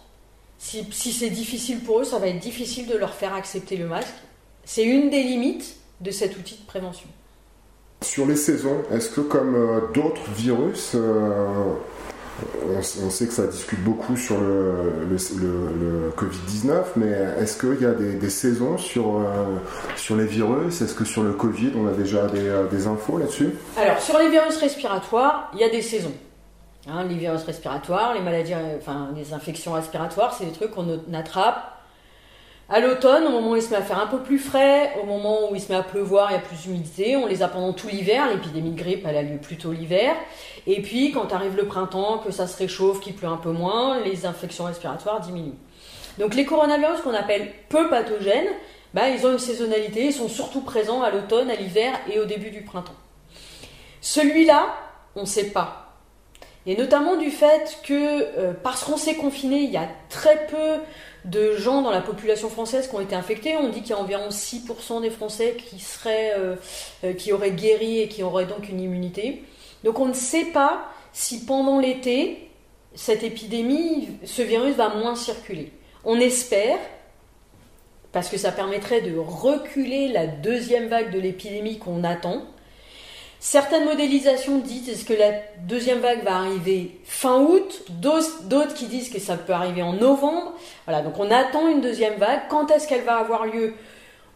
Si, c'est difficile pour eux, ça va être difficile de leur faire accepter le masque. C'est une des limites de cet outil de prévention. Sur les saisons, est-ce que comme euh, d'autres virus, euh, on, sait que ça discute beaucoup sur le, Covid-19, mais est-ce qu'il y a des, saisons sur, euh, sur les virus? Est-ce que sur le Covid, on a déjà des, des infos là-dessus? Alors, sur les virus respiratoires, il y a des saisons. Hein, les virus respiratoires, les maladies, enfin les infections respiratoires, c'est des trucs qu'on attrape à l'automne, au moment où il se met à faire un peu plus frais, au moment où il se met à pleuvoir, il y a plus d'humidité. On les a pendant tout l'hiver. L'épidémie de grippe, elle a lieu plutôt l'hiver. Et puis, quand arrive le printemps, que ça se réchauffe, qu'il pleut un peu moins, les infections respiratoires diminuent. Donc, les coronavirus qu'on appelle peu pathogènes, bah, ils ont une saisonnalité. Ils sont surtout présents à l'automne, à l'hiver et au début du printemps. Celui-là, on ne sait pas. Et notamment du fait que, euh, parce qu'on s'est confiné, il y a très peu de gens dans la population française qui ont été infectés. On dit qu'il y a environ 6% des Français qui, seraient, euh, euh, qui auraient guéri et qui auraient donc une immunité. Donc on ne sait pas si pendant l'été, cette épidémie, ce virus va moins circuler. On espère, parce que ça permettrait de reculer la deuxième vague de l'épidémie qu'on attend, Certaines modélisations disent que la deuxième vague va arriver fin août, d'autres qui disent que ça peut arriver en novembre. Voilà, donc on attend une deuxième vague. Quand est-ce qu'elle va avoir lieu?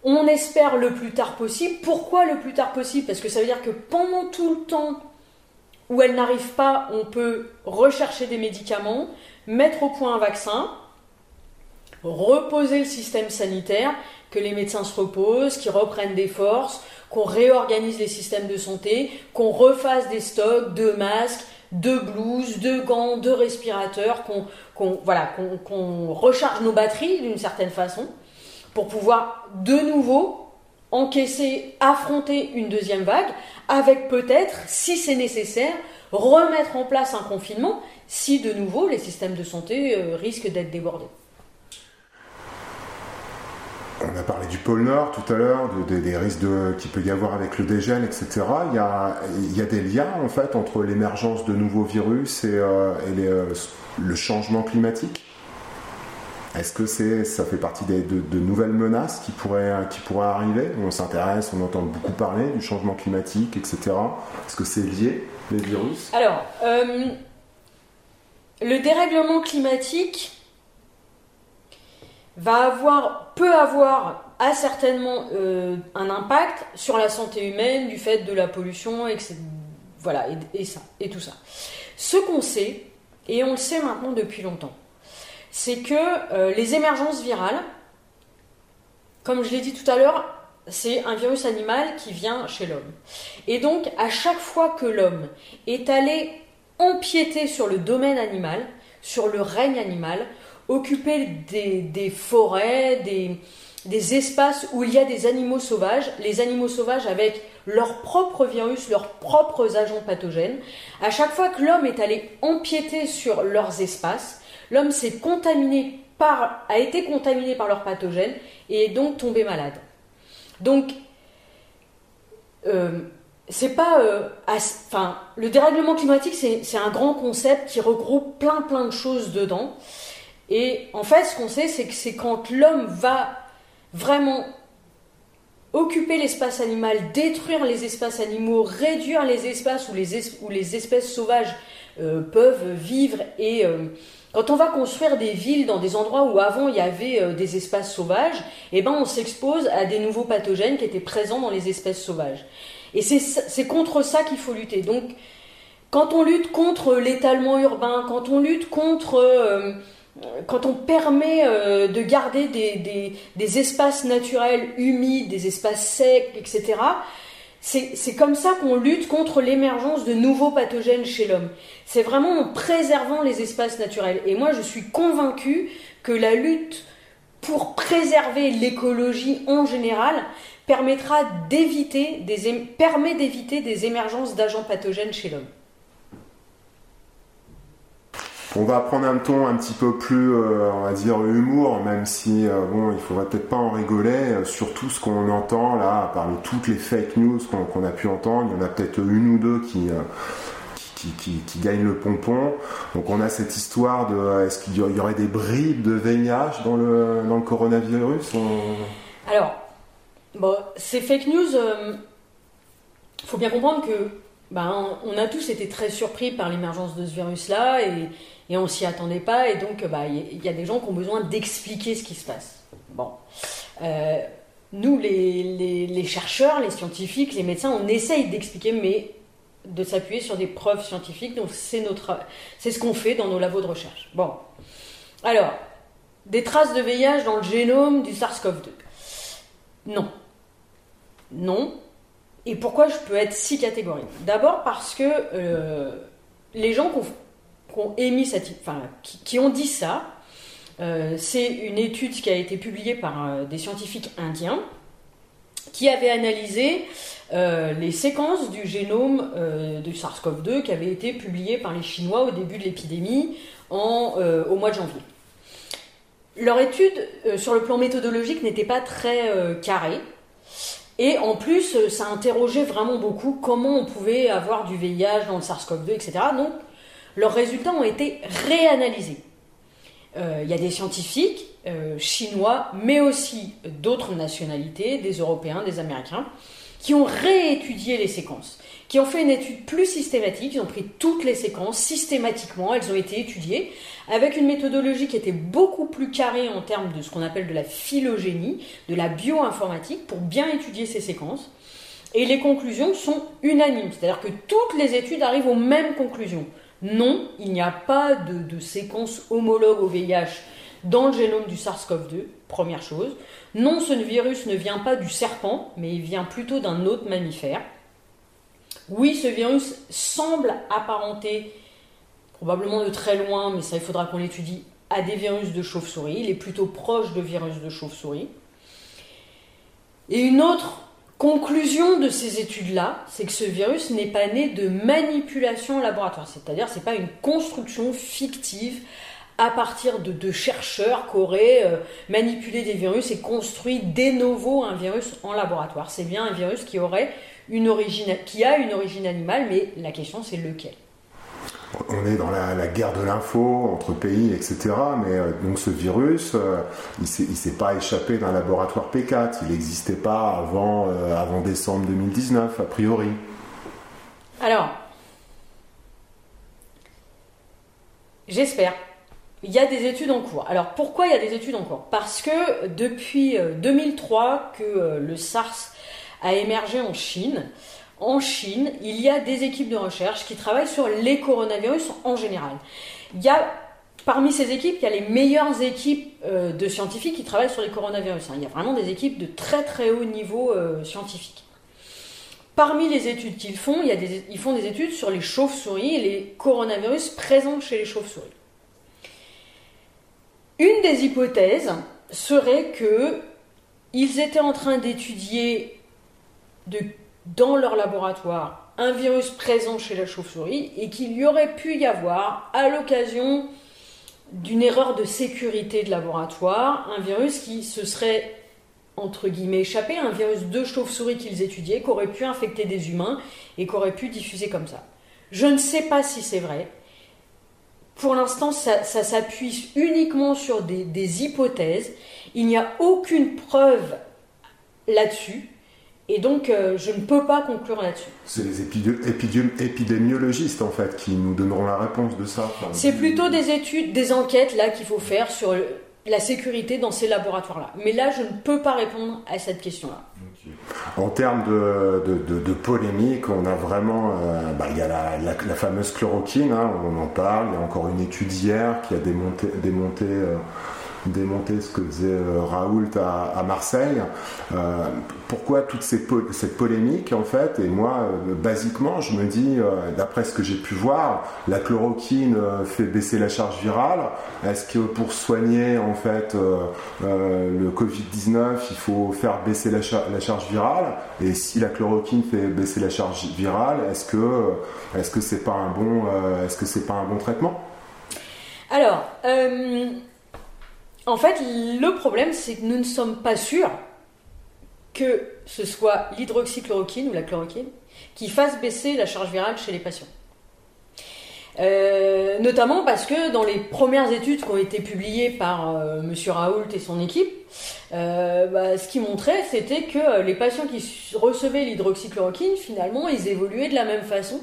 On espère le plus tard possible. Pourquoi le plus tard possible? Parce que ça veut dire que pendant tout le temps où elle n'arrive pas, on peut rechercher des médicaments, mettre au point un vaccin, reposer le système sanitaire, que les médecins se reposent, qu'ils reprennent des forces, qu'on réorganise les systèmes de santé, qu'on refasse des stocks de masques, de blouses, de gants, de respirateurs, qu'on voilà, qu'on recharge nos batteries d'une certaine façon pour pouvoir de nouveau encaisser, affronter une deuxième vague, avec peut-être, si c'est nécessaire, remettre en place un confinement si de nouveau les systèmes de santé euh, risquent d'être débordés. On a parlé du pôle Nord tout à l'heure, des risques qu'il peut y avoir avec le dégel, etc. Il y, a, des liens en fait entre l'émergence de nouveaux virus et, euh, euh, le changement climatique? Est-ce que ça fait partie de, nouvelles menaces qui pourraient, qui pourraient arriver? On s'intéresse, on entend beaucoup parler du changement climatique, etc. Est-ce que c'est lié, les virus? Alors, euh, le dérèglement climatique, va avoir, peut avoir, a certainement euh, un impact sur la santé humaine du fait de la pollution, et voilà, et, ça, et tout ça. Ce qu'on sait, et on le sait maintenant depuis longtemps, c'est que euh, les émergences virales, comme je l'ai dit tout à l'heure, c'est un virus animal qui vient chez l'homme. Et donc, à chaque fois que l'homme est allé empiéter sur le domaine animal, sur le règne animal, occuper des, forêts, des, espaces où il y a des animaux sauvages, les animaux sauvages avec leurs propres virus, leurs propres agents pathogènes. À chaque fois que l'homme est allé empiéter sur leurs espaces, l'homme s'est contaminé par, a été contaminé par leurs pathogènes et est donc tombé malade. Donc, euh, c'est pas, euh, enfin, le dérèglement climatique, c'est un grand concept qui regroupe plein plein de choses dedans. Et en fait, ce qu'on sait, c'est que c'est quand l'homme va vraiment occuper l'espace animal, détruire les espaces animaux, réduire les espaces où les, espèces sauvages euh, peuvent vivre et euh, quand on va construire des villes dans des endroits où avant il y avait euh, des espaces sauvages, eh ben on s'expose à des nouveaux pathogènes qui étaient présents dans les espèces sauvages. Et c'est contre ça qu'il faut lutter. Donc quand on lutte contre l'étalement urbain, quand on lutte contre quand on permet de garder des, espaces naturels humides, des espaces secs, etc., c'est comme ça qu'on lutte contre l'émergence de nouveaux pathogènes chez l'homme. C'est vraiment en préservant les espaces naturels. Et moi, je suis convaincue que la lutte pour préserver l'écologie en général permet d'éviter des émergences d'agents pathogènes chez l'homme. On va prendre un ton un petit peu plus, euh, on va dire, humour, même si, euh, bon, il faudrait peut-être pas en rigoler, euh, sur tout ce qu'on entend là, parmi toutes les fake news qu'on a pu entendre, il y en a peut-être une ou deux qui, qui, qui, gagnent le pompon. Donc on a cette histoire de, est-ce qu'il y aurait des bribes de VIH dans le, dans le coronavirus Alors, bon, ces fake news, il faut bien comprendre que ben, on a tous été très surpris par l'émergence de ce virus-là et et on s'y attendait pas, et donc bah, il y, a des gens qui ont besoin d'expliquer ce qui se passe. Bon. Euh, nous, les, chercheurs, les scientifiques, les médecins, on essaye d'expliquer, mais de s'appuyer sur des preuves scientifiques. Donc c'est ce qu'on fait dans nos labos de recherche. Bon. Alors, des traces de VIH dans le génome du SARS-CoV-2. Non. Non. Et pourquoi je peux être si catégorique? D'abord parce que euh, les gens qui ont émis cette, enfin, qui, ont dit ça. Euh, c'est une étude qui a été publiée par euh, des scientifiques indiens qui avaient analysé les séquences du génome du SARS-CoV-2 qui avaient été publiées par les Chinois au début de l'épidémie au mois de janvier. Leur étude, sur le plan méthodologique, n'était pas très carrée. Et en plus, ça interrogeait vraiment beaucoup comment on pouvait avoir du VIH dans le SARS-CoV-2, etc. Donc, leurs résultats ont été réanalysés. Euh, il y a des scientifiques euh, chinois, mais aussi d'autres nationalités, des Européens, des Américains, qui ont réétudié les séquences, qui ont fait une étude plus systématique, ils ont pris toutes les séquences systématiquement, elles ont été étudiées, avec une méthodologie qui était beaucoup plus carrée en termes de ce qu'on appelle de la phylogénie, de la bioinformatique, pour bien étudier ces séquences. Et les conclusions sont unanimes, c'est-à-dire que toutes les études arrivent aux mêmes conclusions. Non, il n'y a pas de, séquence homologue au VIH dans le génome du SARS-CoV-2, première chose. Non, ce virus ne vient pas du serpent, mais il vient plutôt d'un autre mammifère. Oui, ce virus semble apparenter, probablement de très loin, mais ça il faudra qu'on l'étudie, à des virus de chauve-souris. Il est plutôt proche de virus de chauve-souris. Et une autre Conclusion de ces études-là, c'est que ce virus n'est pas né de manipulation en laboratoire, c'est-à-dire c'est pas une construction fictive à partir de, chercheurs qui auraient euh, manipulé des virus et construit de novo un virus en laboratoire. C'est bien un virus qui aurait une origine, qui a une origine animale, mais la question c'est lequel? On est dans la, guerre de l'info entre pays, etc. Mais euh, donc ce virus, euh, il ne s'est pas échappé d'un laboratoire P4. Il n'existait pas avant, euh, avant décembre 2019, a priori. Alors, j'espère. Il y a des études en cours. Alors pourquoi il y a des études en cours? Parce que depuis 2003 que le SARS a émergé en Chine, en Chine, il y a des équipes de recherche qui travaillent sur les coronavirus en général. Il y a Parmi ces équipes, il y a les meilleures équipes euh, de scientifiques qui travaillent sur les coronavirus. Hein. Il y a vraiment des équipes de très très haut niveau euh, scientifique. Parmi les études qu'ils font, ils font des études sur les chauves-souris et les coronavirus présents chez les chauves-souris. Une des hypothèses serait qu'ils étaient en train d'étudier de dans leur laboratoire un virus présent chez la chauve-souris et qu'il y aurait pu y avoir, à l'occasion d'une erreur de sécurité de laboratoire, un virus qui se serait entre guillemets échappé, un virus de chauve-souris qu'ils étudiaient, qui aurait pu infecter des humains et qui aurait pu diffuser comme ça. Je ne sais pas si c'est vrai. Pour l'instant, ça, s'appuie uniquement sur des hypothèses. Il n'y a aucune preuve là-dessus. Et donc, euh, je ne peux pas conclure là-dessus. C'est les épidémiologistes, en fait, qui nous donneront la réponse de ça. c'est plutôt des études, des enquêtes, là, qu'il faut faire sur la sécurité dans ces laboratoires-là. Mais là, je ne peux pas répondre à cette question-là. En termes de, polémique, on a vraiment, euh, bah, il y a la, fameuse chloroquine, hein, on en parle. Il y a encore une étude hier qui a démonté, démonté euh, démonter ce que faisait euh, Raoult à, Marseille. Euh, pourquoi toute cette polémique en fait? Et moi, euh, basiquement, je me dis, d'après ce que j'ai pu voir, la chloroquine fait baisser la charge virale. Est-ce que pour soigner en fait le Covid-19, il faut faire baisser la, charge virale? Et si la chloroquine fait baisser la charge virale, est-ce que est-ce que c'est pas un bon est-ce que c'est pas un bon traitement? Alors. En fait, le problème, c'est que nous ne sommes pas sûrs que ce soit l'hydroxychloroquine ou la chloroquine qui fasse baisser la charge virale chez les patients. Euh, notamment parce que dans les premières études qui ont été publiées par euh, M. Raoult et son équipe, euh, bah, ce qui montrait, c'était que les patients qui recevaient l'hydroxychloroquine, finalement, ils évoluaient de la même façon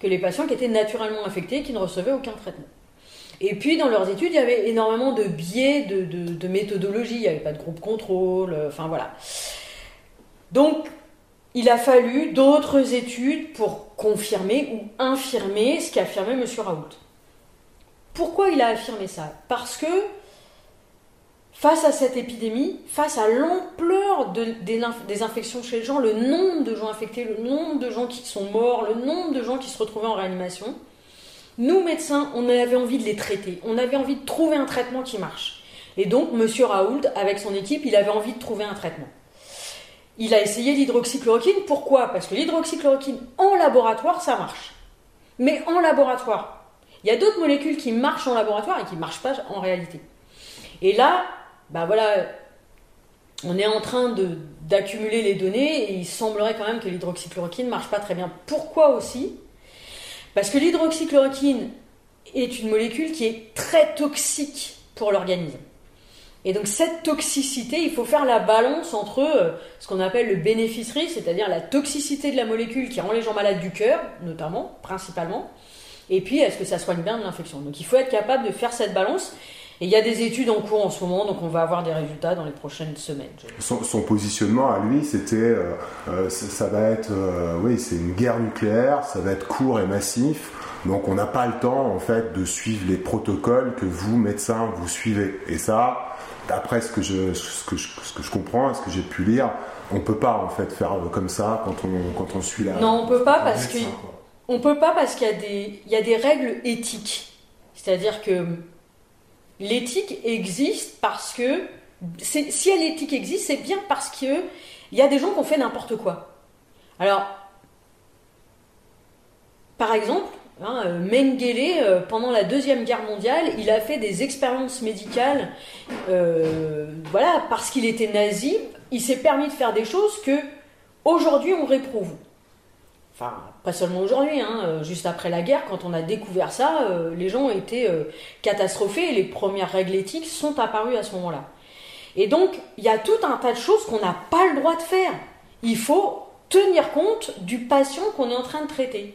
que les patients qui étaient naturellement infectés et qui ne recevaient aucun traitement. Et puis dans leurs études, il y avait énormément de biais de, méthodologie, il n'y avait pas de groupe contrôle, euh, enfin voilà. Donc il a fallu d'autres études pour confirmer ou infirmer ce qu'affirmait M. Raoult. Pourquoi il a affirmé ça? Parce que face à cette épidémie, face à l'ampleur des, infections chez les gens, le nombre de gens infectés, le nombre de gens qui sont morts, le nombre de gens qui se retrouvaient en réanimation, nous, médecins, on avait envie de les traiter. On avait envie de trouver un traitement qui marche. Et donc, M. Raoult, avec son équipe, il avait envie de trouver un traitement. Il a essayé l'hydroxychloroquine. Pourquoi? Parce que l'hydroxychloroquine en laboratoire, ça marche. Mais en laboratoire. Il y a d'autres molécules qui marchent en laboratoire et qui ne marchent pas en réalité. Et là, bah voilà, on est en train d'accumuler les données et il semblerait quand même que l'hydroxychloroquine ne marche pas très bien. Pourquoi aussi? Parce que l'hydroxychloroquine est une molécule qui est très toxique pour l'organisme. Et donc cette toxicité, il faut faire la balance entre euh, ce qu'on appelle le bénéfice-risque, c'est-à-dire la toxicité de la molécule qui rend les gens malades du cœur, notamment, principalement, et puis est-ce que ça soigne bien de l'infection? Donc il faut être capable de faire cette balance. Et il y a des études en cours en ce moment, donc on va avoir des résultats dans les prochaines semaines. Son, positionnement à lui, c'était, euh, euh, ça, va être, euh, oui, c'est une guerre nucléaire, ça va être court et massif. Donc on n'a pas le temps en fait de suivre les protocoles que vous médecins vous suivez. Et ça, d'après ce que je, ce que je, ce que je comprends, ce que j'ai pu lire, on peut pas en fait faire comme ça quand on, quand on suit la. Non, on peut pas parce que on peut pas parce qu'il y a des, il y a des règles éthiques. C'est-à-dire que L'éthique existe parce que si l'éthique existe, c'est bien parce qu'il y a des gens qui ont fait n'importe quoi. Alors, par exemple, hein, euh, Mengele, euh, pendant la Deuxième Guerre mondiale, il a fait des expériences médicales, euh, voilà, parce qu'il était nazi, il s'est permis de faire des choses que aujourd'hui on réprouve enfin pas seulement aujourd'hui, hein, euh, juste après la guerre, quand on a découvert ça, euh, les gens ont été euh, catastrophés et les premières règles éthiques sont apparues à ce moment-là. Et donc, il y a tout un tas de choses qu'on n'a pas le droit de faire. Il faut tenir compte du patient qu'on est en train de traiter.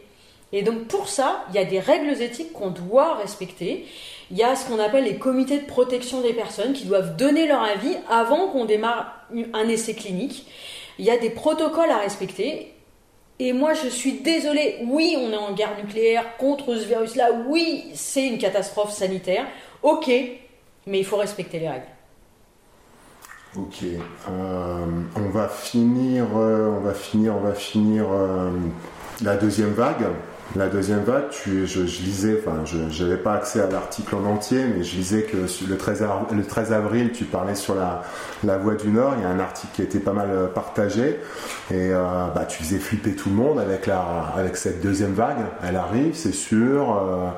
Et donc, pour ça, il y a des règles éthiques qu'on doit respecter. Il y a ce qu'on appelle les comités de protection des personnes qui doivent donner leur avis avant qu'on démarre un essai clinique. Il y a des protocoles à respecter et moi, je suis désolée. Oui, on est en guerre nucléaire contre ce virus-là. Oui, c'est une catastrophe sanitaire. Ok, mais il faut respecter les règles. Ok. Euh, on va finir. Euh, on va finir. On va finir euh, la deuxième vague. La deuxième vague, je, lisais, enfin, je n'avais pas accès à l'article en entier, mais je lisais que le 13, le 13 avril, tu parlais sur la, Voie du Nord. Il y a un article qui été pas mal euh, partagé. Et euh, bah, tu faisais flipper tout le monde avec cette deuxième vague. Elle arrive, c'est sûr.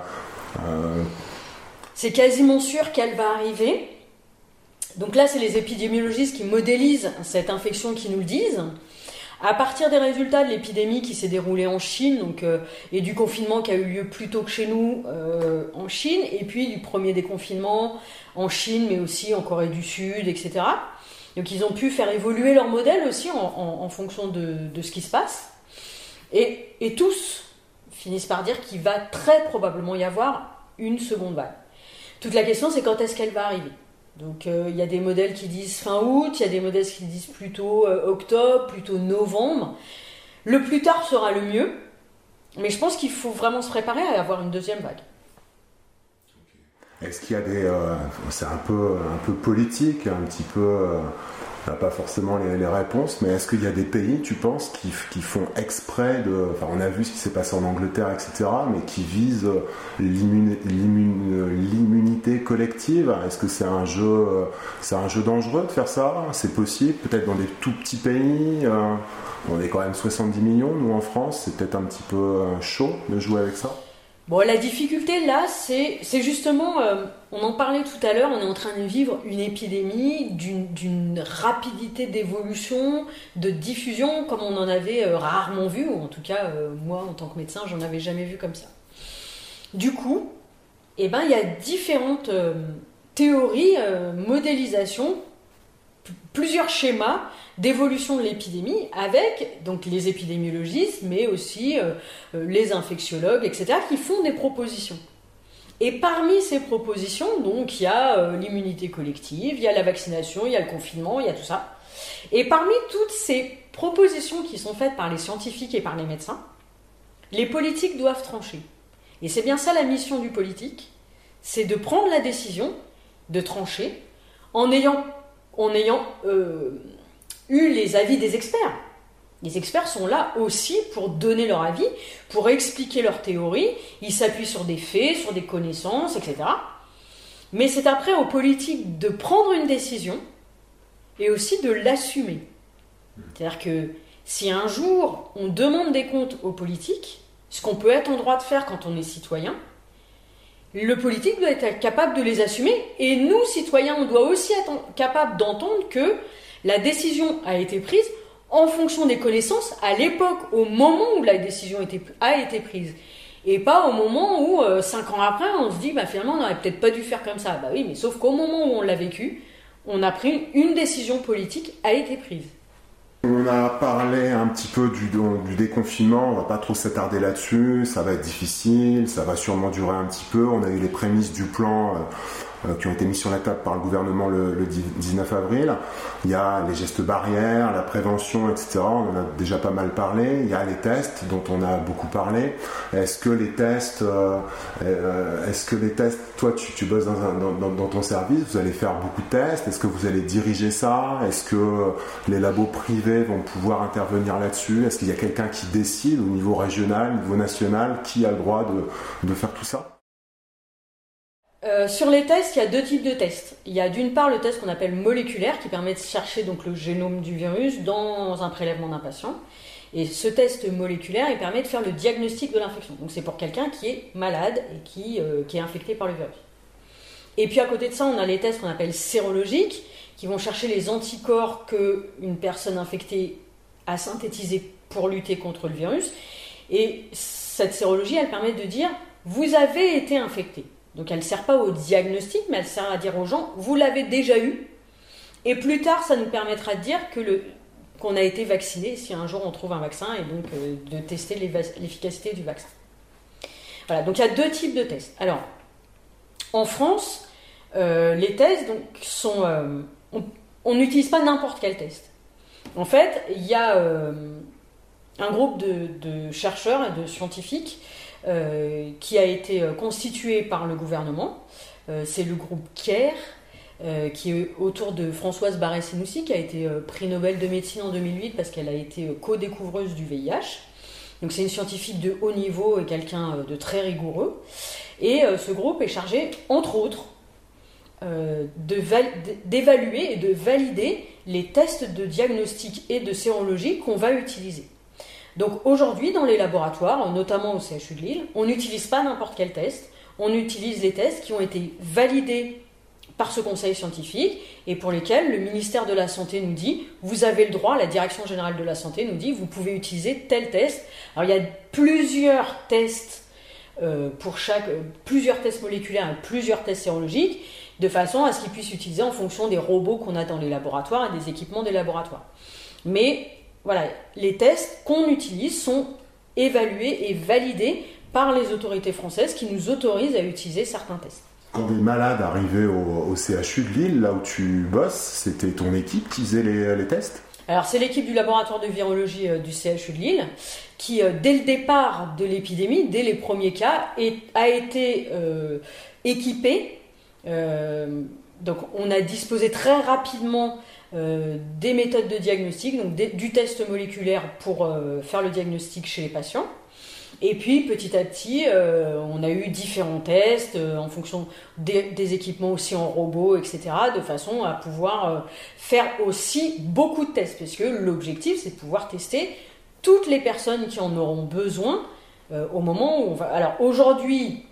Euh, c'est quasiment sûr qu'elle va arriver. Donc là, c'est les épidémiologistes qui modélisent cette infection qui nous le disent. À partir des résultats de l'épidémie qui s'est déroulée en Chine donc, euh, et du confinement qui a eu lieu plus tôt que chez nous euh, en Chine, et puis du premier déconfinement en Chine, mais aussi en Corée du Sud, etc., Donc ils ont pu faire évoluer leur modèle aussi en, fonction de, ce qui se passe. Et, et tous finissent par dire qu'il va très probablement y avoir une seconde vague. Toute la question, c'est quand est-ce qu'elle va arriver? Donc euh, il y a des modèles qui disent fin août, il y a des modèles qui disent plutôt euh, octobre, plutôt novembre. Le plus tard sera le mieux, mais je pense qu'il faut vraiment se préparer à avoir une deuxième vague. Est-ce qu'il y a des... Euh, c'est un peu, un peu politique, un petit peu pas forcément les, réponses, mais est-ce qu'il y a des pays, tu penses, qui, qui, font exprès de. Enfin, on a vu ce qui s'est passé en Angleterre, etc., mais qui visent l'immunité collective? Est-ce que c'est un jeu, c'est un jeu dangereux de faire ça? C'est possible, peut-être dans des tout petits pays. Euh, on est quand même 70 millions, nous en France, c'est peut-être un petit peu euh, chaud de jouer avec ça. Bon, la difficulté là, c'est justement, euh, on en parlait tout à l'heure, on est en train de vivre une épidémie d'une rapidité d'évolution, de diffusion, comme on en avait euh, rarement vu, ou en tout cas, euh, moi en tant que médecin, j'en avais jamais vu comme ça. Du coup, eh ben, il y a différentes théories, modélisations, plusieurs schémas d'évolution de l'épidémie avec donc les épidémiologistes, mais aussi euh, euh, les infectiologues, etc., qui font des propositions. Et parmi ces propositions, donc, il y a euh, l'immunité collective, il y a la vaccination, il y a le confinement, il y a tout ça. Et parmi toutes ces propositions qui sont faites par les scientifiques et par les médecins, les politiques doivent trancher. Et c'est bien ça la mission du politique, c'est de prendre la décision, de trancher, en ayant, en ayant eu les avis des experts. Les experts sont là aussi pour donner leur avis, pour expliquer leur théorie. Ils s'appuient sur des faits, sur des connaissances, etc. Mais c'est après aux politiques de prendre une décision et aussi de l'assumer. C'est-à-dire que si un jour on demande des comptes aux politiques, ce qu'on peut être en droit de faire quand on est citoyen, le politique doit être capable de les assumer et nous, citoyens, on doit aussi être capable d'entendre que la décision a été prise en fonction des connaissances à l'époque, au moment où la décision a été prise. Et pas au moment où, euh, cinq ans après, on se dit, bah, finalement, on n'aurait peut-être pas dû faire comme ça. Bah oui, mais sauf qu'au moment où on l'a vécu, on a pris une décision politique a été prise. On a parlé un petit peu du, déconfinement, on va pas trop s'attarder là-dessus, ça va être difficile, ça va sûrement durer un petit peu. On a eu les prémices du plan euh, qui ont été mis sur la table par le gouvernement le, 19 avril. Il y a les gestes barrières, la prévention, etc. On en a déjà pas mal parlé. Il y a les tests dont on a beaucoup parlé. Est-ce que les tests, euh, euh, est-ce que les tests, toi tu, tu bosses dans, dans, ton service, vous allez faire beaucoup de tests. Est-ce que vous allez diriger ça? Est-ce que les labos privés vont pouvoir intervenir là-dessus? Est-ce qu'il y a quelqu'un qui décide au niveau régional, au niveau national, qui a le droit de, de faire tout ça? Euh, sur les tests, il y a deux types de tests. Il y a d'une part le test qu'on appelle moléculaire, qui permet de chercher donc le génome du virus dans un prélèvement d'un patient. Et ce test moléculaire, il permet de faire le diagnostic de l'infection. Donc c'est pour quelqu'un qui est malade et qui, euh, qui, est infecté par le virus. Et puis à côté de ça, on a les tests qu'on appelle sérologiques, qui vont chercher les anticorps qu'une personne infectée a synthétisés pour lutter contre le virus. Et cette sérologie, elle permet de dire, vous avez été infecté. Donc elle ne sert pas au diagnostic, mais elle sert à dire aux gens, vous l'avez déjà eu. Et plus tard, ça nous permettra de dire qu'on a été vacciné si un jour on trouve un vaccin et donc euh, de tester l'efficacité du vaccin. Voilà, donc il y a deux types de tests. Alors, en France, euh, les tests donc, sont. Euh, on n'utilise pas n'importe quel test. En fait, il y a un groupe de, chercheurs et de scientifiques qui a été euh, constitué par le gouvernement. Euh, c'est le groupe CARE, qui est autour de Françoise Barré-Sinoussi, qui a été prix Nobel de médecine en 2008 parce qu'elle a été co-découvreuse du VIH. Donc c'est une scientifique de haut niveau et quelqu'un de très rigoureux. Et ce groupe est chargé, entre autres, d'évaluer et de valider les tests de diagnostic et de sérologie qu'on va utiliser. Donc aujourd'hui, dans les laboratoires, notamment au CHU de Lille, on n'utilise pas n'importe quel test, on utilise les tests qui ont été validés par ce conseil scientifique et pour lesquels le ministère de la Santé nous dit vous avez le droit, la direction générale de la santé nous dit vous pouvez utiliser tel test. Alors il y a plusieurs tests euh, pour chaque, plusieurs tests moléculaires et plusieurs tests sérologiques de façon à ce qu'ils puissent utiliser en fonction des robots qu'on a dans les laboratoires et des équipements des laboratoires. Mais voilà, les tests qu'on utilise sont évalués et validés par les autorités françaises qui nous autorisent à utiliser certains tests. Quand des malades arrivaient au, CHU de Lille, là où tu bosses, c'était ton équipe qui faisait les, tests? Alors c'est l'équipe du laboratoire de virologie euh, du CHU de Lille qui, euh, dès le départ de l'épidémie, dès les premiers cas, a été euh, équipée. donc on a disposé très rapidement des méthodes de diagnostic, donc du test moléculaire pour faire le diagnostic chez les patients. Et puis petit à petit, euh, on a eu différents tests euh, en fonction des, équipements aussi en robot, etc., de façon à pouvoir euh, faire aussi beaucoup de tests, parce que l'objectif, c'est de pouvoir tester toutes les personnes qui en auront besoin au moment où on va. Alors aujourd'hui,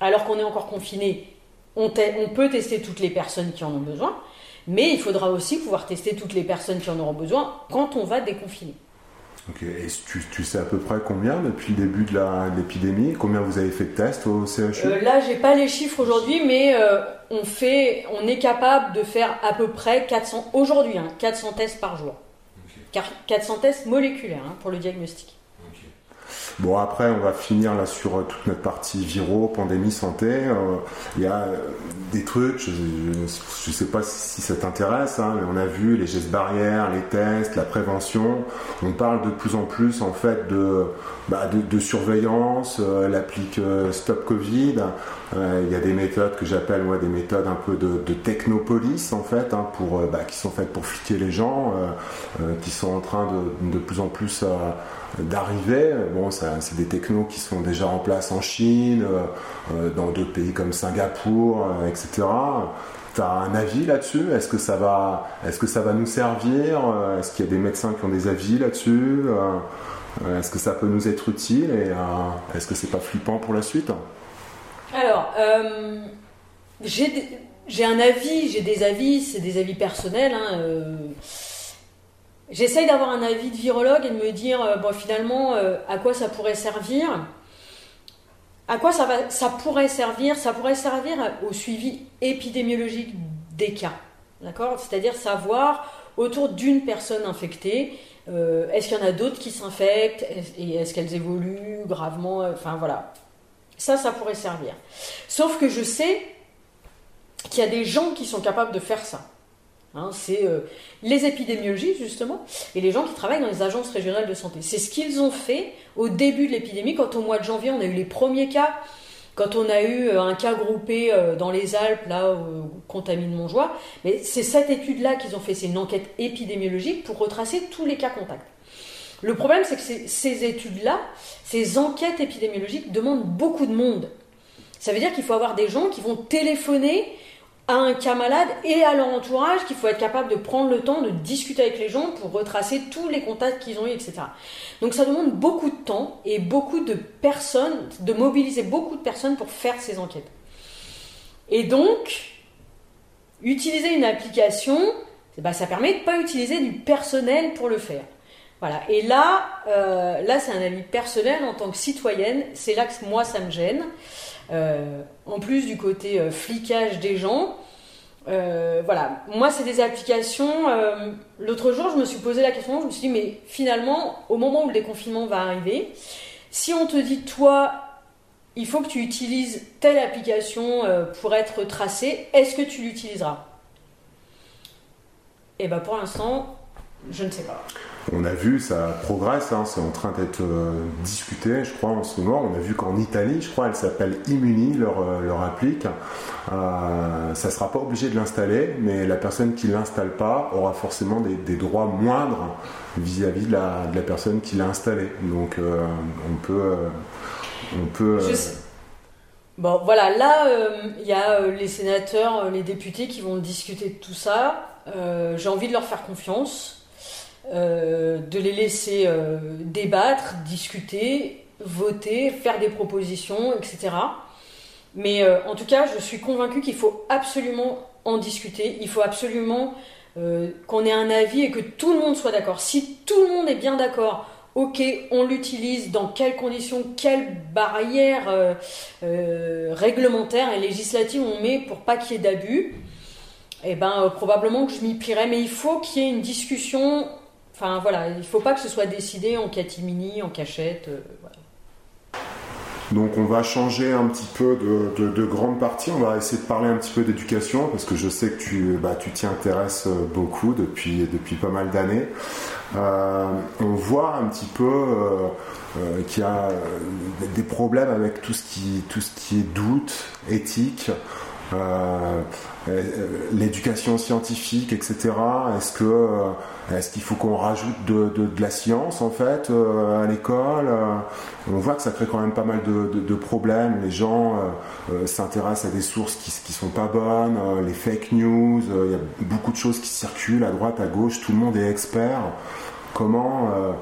alors qu'on est encore confiné, on, on peut tester toutes les personnes qui en ont besoin, mais il faudra aussi pouvoir tester toutes les personnes qui en auront besoin quand on va déconfiner. Ok, et tu, sais à peu près combien depuis le début de l'épidémie? Combien vous avez fait de tests au CHU euh, Là, j'ai pas les chiffres aujourd'hui, mais euh, on, fait, on est capable de faire à peu près 400, aujourd'hui, 400 hein, tests par jour. 400 tests moléculaires hein, pour le diagnostic. Bon, après, on va finir là sur euh, toute notre partie viro, pandémie, santé. Euh, il y a euh, des trucs, je ne sais pas si ça t'intéresse, hein, mais on a vu les gestes barrières, les tests, la prévention. On parle de plus en plus, en fait, de, bah, de, surveillance, l'applique Stop Covid. Il y a des méthodes que j'appelle moi des méthodes un peu de, de technopolis, en fait, hein, pour, bah, qui sont faites pour fliquer les gens, qui sont en train de, de plus en plus d'arriver. Bon, c'est des technos qui sont déjà en place en Chine, euh, euh, dans d'autres pays comme Singapour, euh, etc. Tu as un avis là-dessus? Est-ce que ça va, est-ce que ça va nous servir? Est-ce qu'il y a des médecins qui ont des avis là-dessus? Est-ce que ça peut nous être utile? Et est-ce que c'est pas flippant pour la suite? Alors, j'ai un avis, j'ai des avis, c'est des avis personnels. Hein, J'essaye d'avoir un avis de virologue et de me dire, euh, bon, finalement, euh, à quoi ça pourrait servir? À quoi ça, va, ça pourrait servir? Ça pourrait servir au suivi épidémiologique des cas. D'accord? C'est-à-dire savoir, autour d'une personne infectée, euh, est-ce qu'il y en a d'autres qui s'infectent? Et est-ce qu'elles évoluent gravement? Enfin, voilà. Ça, ça pourrait servir. Sauf que je sais qu'il y a des gens qui sont capables de faire ça. Hein, c'est euh, les épidémiologistes, justement, et les gens qui travaillent dans les agences régionales de santé. C'est ce qu'ils ont fait au début de l'épidémie, quand au mois de janvier, on a eu les premiers cas, quand on a eu euh, un cas groupé euh, dans les Alpes, là, où contamine Montjoie. Mais c'est cette étude-là qu'ils ont fait, c'est une enquête épidémiologique pour retracer tous les cas contacts. Le problème, c'est que ces études-là, ces enquêtes épidémiologiques demandent beaucoup de monde. Ça veut dire qu'il faut avoir des gens qui vont téléphoner à un cas malade et à leur entourage qu'il faut être capable de prendre le temps de discuter avec les gens pour retracer tous les contacts qu'ils ont eu, etc. Donc ça demande beaucoup de temps et beaucoup de personnes, de mobiliser beaucoup de personnes pour faire ces enquêtes. Et donc, utiliser une application, eh ben, ça permet de ne pas utiliser du personnel pour le faire. Voilà. Et là, euh, là c'est un avis personnel en tant que citoyenne, c'est là que moi ça me gêne. Euh, en plus du côté euh, flicage des gens. Euh, voilà, moi c'est des applications. L'autre jour, je me suis posé la question, je me suis dit, mais finalement, au moment où le déconfinement va arriver, si on te dit, toi, il faut que tu utilises telle application pour être tracé, est-ce que tu l'utiliseras? Et eh bien pour l'instant, je ne sais pas. On a vu, ça progresse, hein, c'est en train d'être euh, discuté, je crois, en ce moment. On a vu qu'en Italie, je crois, elle s'appelle Immuni, leur, euh, leur applique. Euh, ça ne sera pas obligé de l'installer, mais la personne qui ne l'installe pas aura forcément des, droits moindres vis-à-vis de, la, personne qui l'a installé. Donc, on peut. on peut Bon, voilà, là, il y a les sénateurs, les députés qui vont discuter de tout ça. J'ai envie de leur faire confiance. Euh, de les laisser euh, débattre, discuter, voter, faire des propositions, etc. Mais euh, en tout cas, je suis convaincue qu'il faut absolument en discuter, il faut absolument qu'on ait un avis et que tout le monde soit d'accord. Si tout le monde est bien d'accord ok, on l'utilise, dans quelles conditions, quelles barrières réglementaires et législatives on met pour pas qu'il y ait d'abus, eh ben probablement que je m'y plierais, mais il faut qu'il y ait une discussion. Enfin voilà, il faut pas que ce soit décidé en catimini, en cachette. voilà. Donc on va changer un petit peu de, de, grande partie, on va essayer de parler un petit peu d'éducation parce que je sais que tu bah, t'y intéresses beaucoup depuis, depuis pas mal d'années. Euh, on voit un petit peu euh, euh, qu'il y a des problèmes avec tout ce qui, tout ce qui est doute, éthique. L'éducation scientifique, etc. Est-ce que est-ce qu'il faut qu'on rajoute de, la science en fait à l'école On voit que ça crée quand même pas mal de, problèmes. Les gens s'intéressent à des sources qui, qui sont pas bonnes, les fake news. Il y a beaucoup de choses qui circulent à droite, à gauche. Tout le monde est expert. Comment, euh,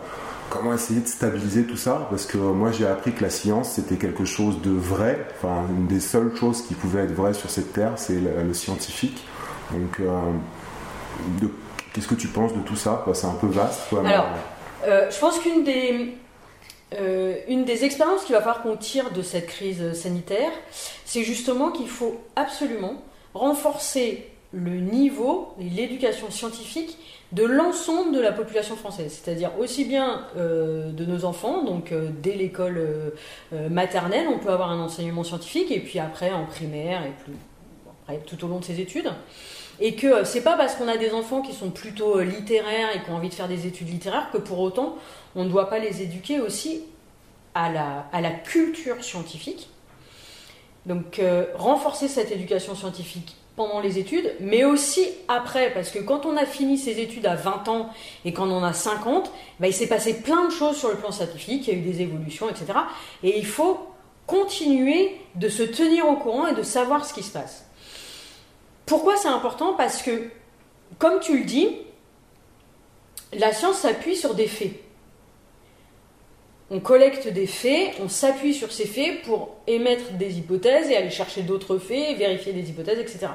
comment essayer de stabiliser tout ça Parce que moi j'ai appris que la science c'était quelque chose de vrai. Enfin, une des seules choses qui pouvait être vraie sur cette terre, c'est le, scientifique. Donc, euh, qu'est-ce que tu penses de tout ça? C'est un peu vaste. Alors, euh, je pense qu'une des, une des expériences qu'il va falloir qu'on tire de cette crise sanitaire, c'est justement qu'il faut absolument renforcer le niveau et l'éducation scientifique de l'ensemble de la population française, c'est-à-dire aussi bien euh, de nos enfants, donc euh, dès l'école euh, maternelle, on peut avoir un enseignement scientifique, et puis après en primaire et plus, tout au long de ses études. Et que c'est pas parce qu'on a des enfants qui sont plutôt littéraires et qui ont envie de faire des études littéraires que pour autant on ne doit pas les éduquer aussi à la, à la culture scientifique. Donc renforcer cette éducation scientifique pendant les études, mais aussi après, parce que quand on a fini ses études à 20 ans et quand on en a 50, bah, il s'est passé plein de choses sur le plan scientifique, il y a eu des évolutions, etc. Et il faut continuer de se tenir au courant et de savoir ce qui se passe. Pourquoi c'est important? Parce que, comme tu le dis, la science s'appuie sur des faits on collecte des faits, on s'appuie sur ces faits pour émettre des hypothèses et aller chercher d'autres faits, vérifier des hypothèses, etc.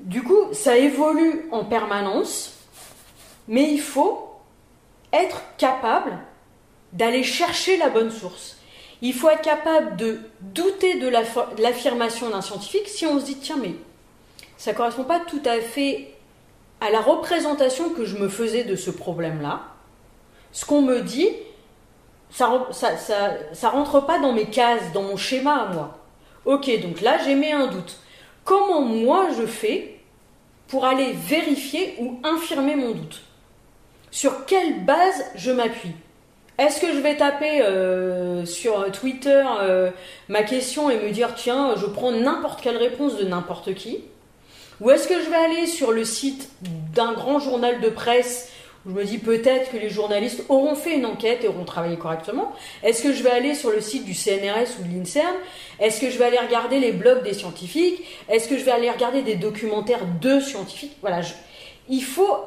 Du coup, ça évolue en permanence, mais il faut être capable d'aller chercher la bonne source. Il faut être capable de douter de l'affirmation d'un scientifique si on se dit tiens mais ça ne correspond pas tout à fait à la représentation que je me faisais de ce problème-là ce qu'on me dit, ça, rentre pas dans mes cases, dans mon schéma à moi. Ok, donc là j'ai un doute. Comment moi je fais pour aller vérifier ou infirmer mon doute. Sur quelle base je m'appuie? Est-ce que je vais taper euh, sur Twitter euh, ma question et me dire tiens, je prends n'importe quelle réponse de n'importe qui? Ou est-ce que je vais aller sur le site d'un grand journal de presse je me dis peut-être que les journalistes auront fait une enquête et auront travaillé correctement. Est-ce que je vais aller sur le site du CNRS ou de l'INSERM? Est-ce que je vais aller regarder les blogs des scientifiques? Est-ce que je vais aller regarder des documentaires de scientifiques? Voilà, il faut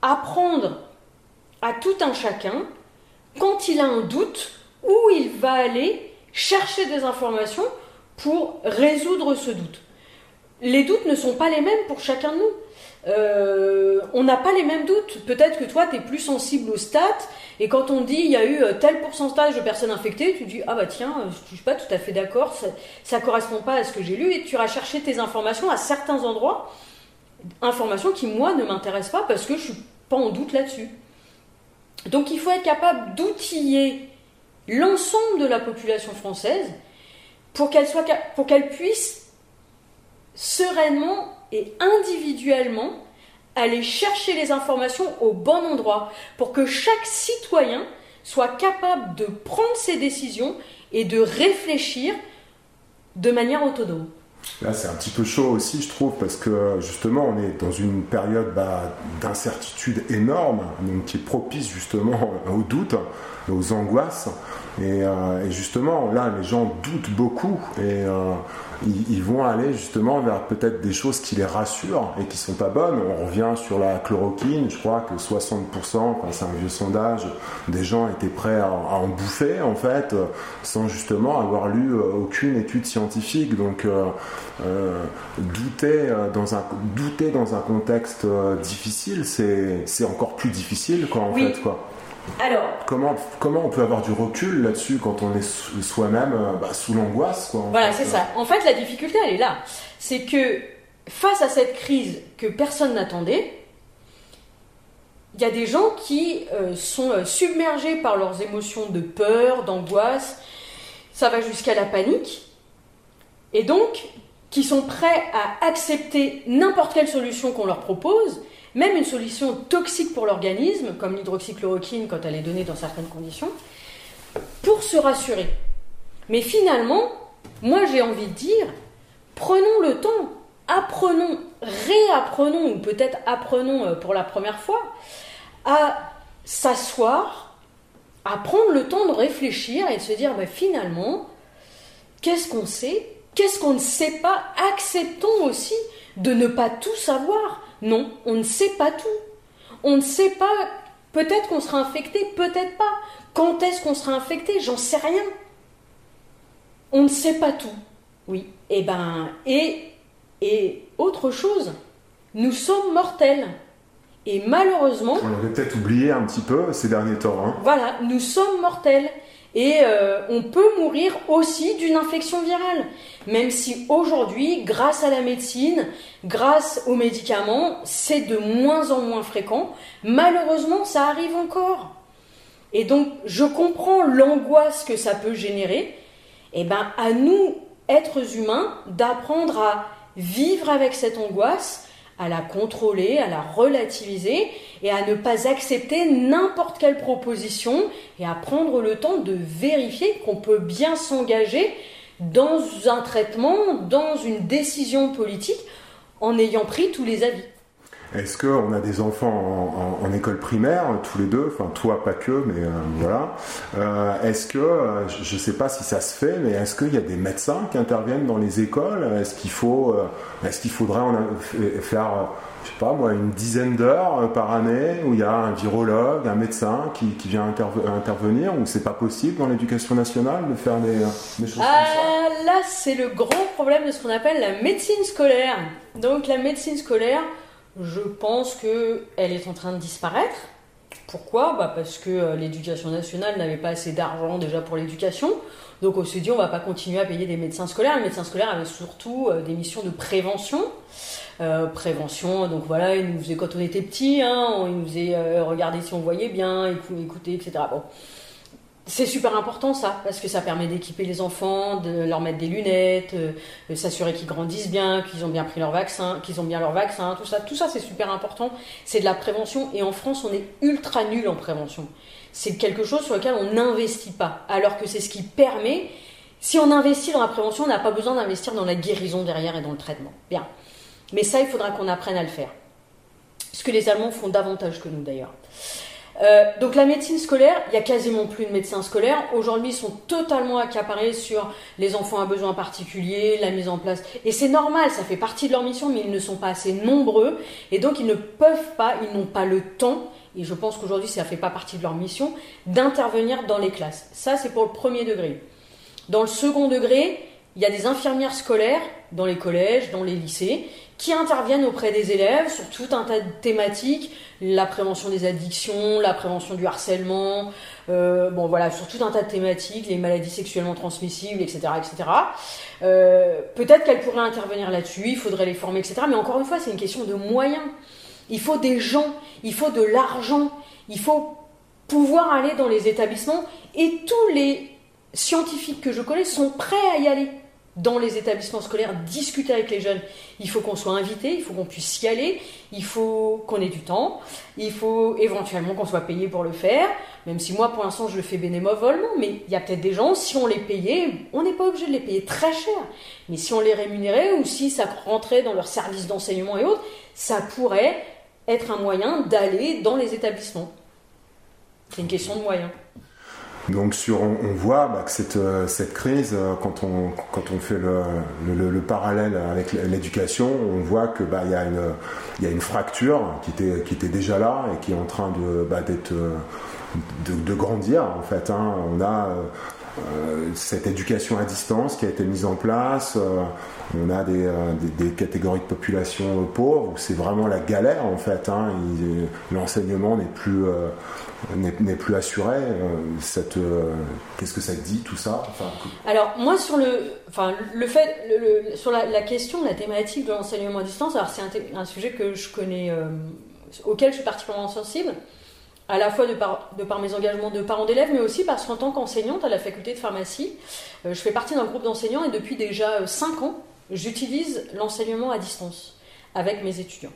apprendre à tout un chacun, quand il a un doute, où il va aller chercher des informations pour résoudre ce doute. Les doutes ne sont pas les mêmes pour chacun de nous. Euh, on n'a pas les mêmes doutes. Peut-être que toi, tu es plus sensible aux stats, et quand on dit il y a eu euh, tel pourcentage de personnes infectées, tu dis ah bah tiens, euh, je suis pas tout à fait d'accord, ça, ne correspond pas à ce que j'ai lu, et tu iras chercher tes informations à certains endroits, informations qui moi ne m'intéressent pas parce que je suis pas en doute là-dessus. Donc il faut être capable d'outiller l'ensemble de la population française pour qu'elle soit pour qu'elle puisse sereinement et individuellement aller chercher les informations au bon endroit pour que chaque citoyen soit capable de prendre ses décisions et de réfléchir de manière autonome. Là, c'est un petit peu chaud aussi, je trouve, parce que justement, on est dans une période bah, d'incertitude énorme, donc qui est propice justement aux doutes, aux angoisses. Et, euh, justement, là, les gens doutent beaucoup et euh, ils, vont aller justement vers peut-être des choses qui les rassurent et qui sont pas bonnes. On revient sur la chloroquine, je crois que 60%, c'est un vieux sondage, des gens étaient prêts à, en bouffer en fait, sans justement avoir lu euh, aucune étude scientifique. Donc douter, dans un, douter dans un contexte difficile, c'est encore plus difficile quoi en fait. Quoi. Alors, comment, comment on peut avoir du recul là-dessus quand on est soi-même bah, sous l'angoisse Voilà, c'est ça. En fait, la difficulté, elle est là. C'est que face à cette crise que personne n'attendait, il y a des gens qui euh, sont euh, submergés par leurs émotions de peur, d'angoisse, ça va jusqu'à la panique, et donc qui sont prêts à accepter n'importe quelle solution qu'on leur propose, même une solution toxique pour l'organisme, comme l'hydroxychloroquine quand elle est donnée dans certaines conditions, pour se rassurer. Mais finalement, moi j'ai envie de dire, prenons le temps apprenons, réapprenons, ou peut-être apprenons euh, pour la première fois, à s'asseoir, à prendre le temps de réfléchir et de se dire, bah, finalement, qu'est-ce qu'on sait? Qu'est-ce qu'on ne sait pas? Acceptons aussi de ne pas tout savoir. Non, on ne sait pas tout. On ne sait pas, peut-être qu'on sera infecté, peut-être pas. Quand est-ce qu'on sera infecté? J'en sais rien. On ne sait pas tout. Oui. Et eh ben, et et autre chose, nous sommes mortels. Et malheureusement. On l'avait peut-être oublié un petit peu ces derniers temps. Hein. Voilà, nous sommes mortels. Et euh, on peut mourir aussi d'une infection virale. Même si aujourd'hui, grâce à la médecine, grâce aux médicaments, c'est de moins en moins fréquent. Malheureusement, ça arrive encore. Et donc, je comprends l'angoisse que ça peut générer. Et eh ben, à nous, êtres humains, d'apprendre à vivre avec cette angoisse, à la contrôler, à la relativiser et à ne pas accepter n'importe quelle proposition et à prendre le temps de vérifier qu'on peut bien s'engager dans un traitement, dans une décision politique en ayant pris tous les avis. Est-ce qu'on a des enfants en, école primaire, tous les deux, enfin toi pas que, mais euh, voilà. Euh, est-ce que, euh, je ne sais pas si ça se fait, mais est-ce qu'il y a des médecins qui interviennent dans les écoles? Est-ce qu'il faut, est-ce qu'il faudrait faire, je sais pas moi, une dizaine d'heures par année où il y a un virologue, un médecin qui, vient intervenir, ou c'est pas possible dans l'éducation nationale de faire des, choses comme ça? Là, c'est le grand problème de ce qu'on appelle la médecine scolaire. Donc la médecine scolaire je pense qu'elle est en train de disparaître. Pourquoi? Bah Parce que euh, l'éducation nationale n'avait pas assez d'argent déjà pour l'éducation. Donc on s'est dit on va pas continuer à payer des médecins scolaires. Les médecins scolaires avaient surtout euh, des missions de prévention. Euh, prévention, donc voilà, ils nous faisaient quand on était petit, hein, ils nous faisaient regarder si on voyait bien, écouter, etc. Bon, c'est super important ça, parce que ça permet d'équiper les enfants, de leur mettre des lunettes, euh, de s'assurer qu'ils grandissent bien, qu'ils ont bien pris leur vaccin, qu'ils ont bien leur vaccin, tout ça. Tout ça c'est super important. C'est de la prévention et en France on est ultra nul en prévention. C'est quelque chose sur lequel on n'investit pas, alors que c'est ce qui permet. Si on investit dans la prévention, on n'a pas besoin d'investir dans la guérison derrière et dans le traitement. Bien. Mais ça, il faudra qu'on apprenne à le faire. Ce que les Allemands font davantage que nous d'ailleurs. Euh, donc la médecine scolaire, il y a quasiment plus de médecins scolaires. Aujourd'hui, ils sont totalement accaparés sur les enfants à besoins particuliers, la mise en place. Et c'est normal, ça fait partie de leur mission, mais ils ne sont pas assez nombreux. Et donc, ils ne peuvent pas, ils n'ont pas le temps, et je pense qu'aujourd'hui, ça ne fait pas partie de leur mission, d'intervenir dans les classes. Ça, c'est pour le premier degré. Dans le second degré, il y a des infirmières scolaires dans les collèges, dans les lycées, qui interviennent auprès des élèves sur tout un tas de thématiques, la prévention des addictions, la prévention du harcèlement, euh, bon voilà, sur tout un tas de thématiques, les maladies sexuellement transmissibles, etc. etc. Euh, peut-être qu'elles pourraient intervenir là-dessus, il faudrait les former, etc. Mais encore une fois, c'est une question de moyens. Il faut des gens, il faut de l'argent, il faut pouvoir aller dans les établissements et tous les scientifiques que je connais sont prêts à y aller dans les établissements scolaires, discuter avec les jeunes. Il faut qu'on soit invité, il faut qu'on puisse y aller, il faut qu'on ait du temps, il faut éventuellement qu'on soit payé pour le faire, même si moi pour l'instant je le fais bénévolement, mais il y a peut-être des gens, si on les payait, on n'est pas obligé de les payer très cher, mais si on les rémunérait ou si ça rentrait dans leur service d'enseignement et autres, ça pourrait être un moyen d'aller dans les établissements. C'est une question de moyens. Donc sur, on, voit bah, que cette, euh, cette crise, euh, quand on, quand on fait le, le, parallèle avec l'éducation, on voit que bah, y, a une, y a une fracture qui était, qui était déjà là et qui est en train de, bah, d'être, de, de, grandir en fait. Hein. On a cette éducation à distance qui a été mise en place. on a des, des, catégories de population pauvres c'est vraiment la galère en fait. Hein. L'enseignement n'est plus n'est plus assuré. qu'est-ce que ça dit tout ça Alors moi sur le, enfin le fait, sur la, question, la thématique de l'enseignement à distance, c'est un, un, sujet que je connais, auquel je suis particulièrement sensible à la fois de par, de par mes engagements de parents d'élèves, mais aussi parce qu'en tant qu'enseignante à la faculté de pharmacie, euh, je fais partie d'un groupe d'enseignants et depuis déjà 5 euh, ans, j'utilise l'enseignement à distance avec mes étudiants.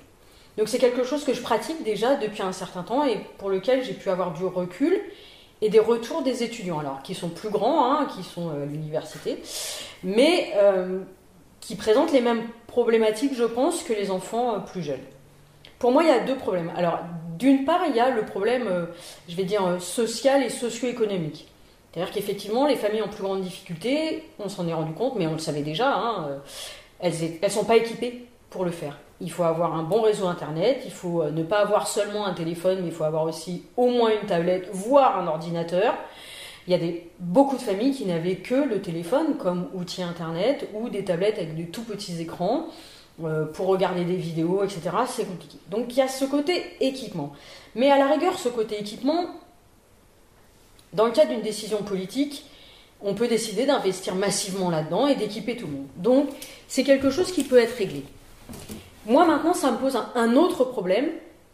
Donc c'est quelque chose que je pratique déjà depuis un certain temps et pour lequel j'ai pu avoir du recul et des retours des étudiants, alors qui sont plus grands, hein, qui sont euh, à l'université, mais qui présentent les mêmes problématiques, je pense, que les enfants plus jeunes. Pour moi, il y a deux problèmes. Alors, d'une part, il y a le problème, euh, je vais dire, euh, social et socio-économique. C'est-à-dire qu'effectivement, les familles en plus grande difficulté, on s'en est rendu compte, mais on le savait déjà, hein, euh, elles ne sont pas équipées pour le faire. Il faut avoir un bon réseau Internet, il faut ne pas avoir seulement un téléphone, mais il faut avoir aussi au moins une tablette, voire un ordinateur. Il y a beaucoup de familles qui n'avaient que le téléphone comme outil Internet ou des tablettes avec de tout petits écrans. Euh, pour regarder des vidéos, etc., c'est compliqué. Donc il y a ce côté équipement. Mais à la rigueur, ce côté équipement, dans le cadre d'une décision politique, on peut décider d'investir massivement là-dedans et d'équiper tout le monde. Donc c'est quelque chose qui peut être réglé. Moi maintenant, ça me pose un, autre problème,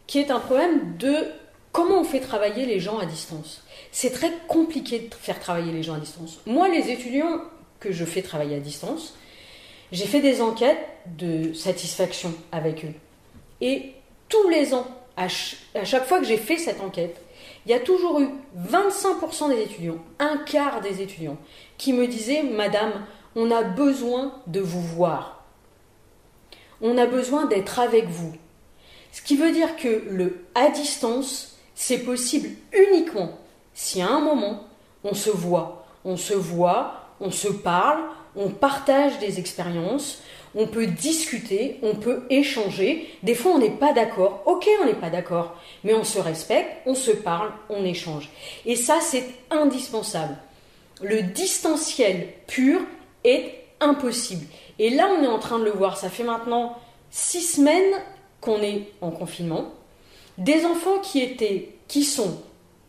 qui est un problème de comment on fait travailler les gens à distance. C'est très compliqué de faire travailler les gens à distance. Moi, les étudiants que je fais travailler à distance, j'ai fait des enquêtes de satisfaction avec eux. Et tous les ans, à, chaque fois que j'ai fait cette enquête, il y a toujours eu 25% des étudiants, un quart des étudiants, qui me disaient Madame, on a besoin de vous voir. On a besoin d'être avec vous. Ce qui veut dire que le à distance, c'est possible uniquement si à un moment, on se voit. On se voit, on se parle, on partage des expériences, on peut discuter, on peut échanger. Des fois, on n'est pas d'accord. Ok, on n'est pas d'accord, mais on se respecte, on se parle, on échange. Et ça, c'est indispensable. Le distanciel pur est impossible. Et là, on est en train de le voir. Ça fait maintenant six semaines qu'on est en confinement. Des enfants qui étaient, qui sont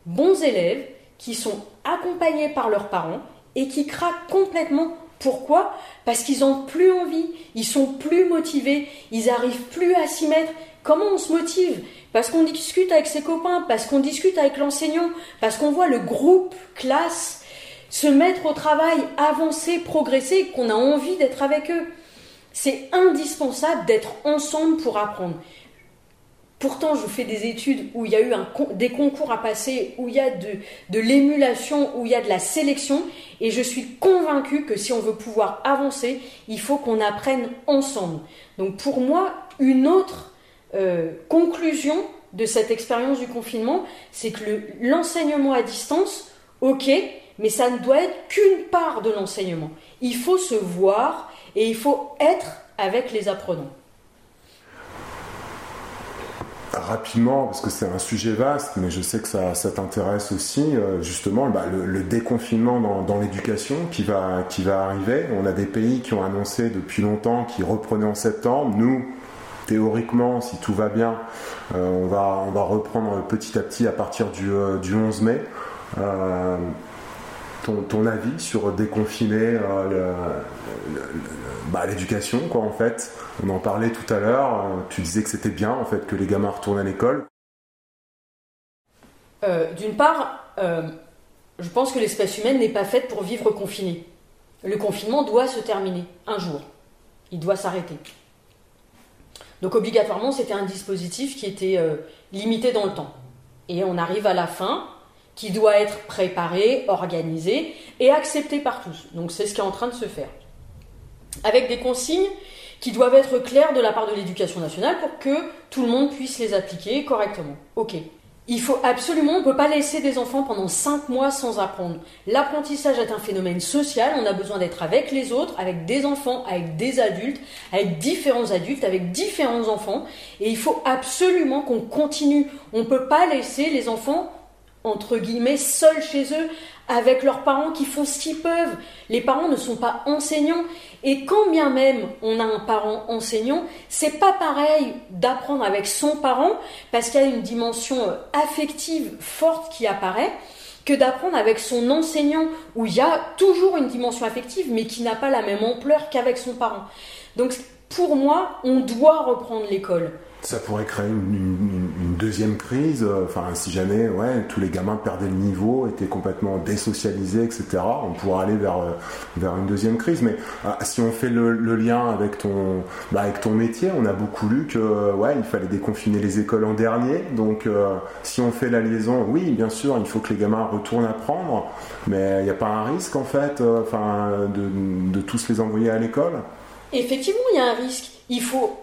bons élèves, qui sont accompagnés par leurs parents et qui craquent complètement pourquoi? Parce qu'ils n'ont plus envie, ils sont plus motivés, ils arrivent plus à s'y mettre. Comment on se motive? Parce qu'on discute avec ses copains, parce qu'on discute avec l'enseignant, parce qu'on voit le groupe, classe, se mettre au travail, avancer, progresser, qu'on a envie d'être avec eux. C'est indispensable d'être ensemble pour apprendre. Pourtant, je fais des études où il y a eu des concours à passer, où il y a de, l'émulation, où il y a de la sélection, et je suis convaincue que si on veut pouvoir avancer, il faut qu'on apprenne ensemble. Donc pour moi, une autre euh, conclusion de cette expérience du confinement, c'est que l'enseignement à distance, ok, mais ça ne doit être qu'une part de l'enseignement. Il faut se voir et il faut être avec les apprenants rapidement, parce que c'est un sujet vaste, mais je sais que ça, t'intéresse aussi, euh, justement, bah, le, déconfinement dans, l'éducation qui va, qui va arriver. On a des pays qui ont annoncé depuis longtemps qu'ils reprenaient en septembre. Nous, théoriquement, si tout va bien, euh, on, va, on va reprendre petit à petit à partir du, euh, du 11 mai. Ton, avis sur déconfiner bah, l'éducation, quoi, en fait on en parlait tout à l'heure, euh, tu disais que c'était bien en fait que les gamins retournent à l'école. Euh, d'une part, euh, je pense que l'espèce humaine n'est pas faite pour vivre confinée. Le confinement doit se terminer un jour. Il doit s'arrêter. Donc obligatoirement, c'était un dispositif qui était limité dans le temps. Et on arrive à la fin, qui doit être préparé, organisé et accepté par tous. Donc c'est ce qui est en train de se faire. Avec des consignes qui doivent être clairs de la part de l'éducation nationale pour que tout le monde puisse les appliquer correctement. Ok. Il faut absolument, on ne peut pas laisser des enfants pendant 5 mois sans apprendre. L'apprentissage est un phénomène social, on a besoin d'être avec les autres, avec des enfants, avec des adultes, avec différents adultes, avec différents enfants, et il faut absolument qu'on continue. On ne peut pas laisser les enfants entre guillemets, seuls chez eux, avec leurs parents qui font ce qu'ils peuvent. Les parents ne sont pas enseignants. Et quand bien même on a un parent enseignant, c'est pas pareil d'apprendre avec son parent, parce qu'il y a une dimension euh, affective forte qui apparaît, que d'apprendre avec son enseignant, où il y a toujours une dimension affective, mais qui n'a pas la même ampleur qu'avec son parent. Donc pour moi, on doit reprendre l'école. Ça pourrait créer une, deuxième crise, euh, enfin si jamais ouais, tous les gamins perdaient le niveau, étaient complètement désocialisés, etc. On pourrait aller vers, euh, vers une deuxième crise. Mais ah, si on fait le, lien avec ton, bah, avec ton métier, on a beaucoup lu que ouais, il fallait déconfiner les écoles en dernier. Donc euh, si on fait la liaison, oui, bien sûr, il faut que les gamins retournent apprendre, mais il n'y a pas un risque en fait de, de tous les envoyer à l'école? Effectivement, il y a un risque. Il faut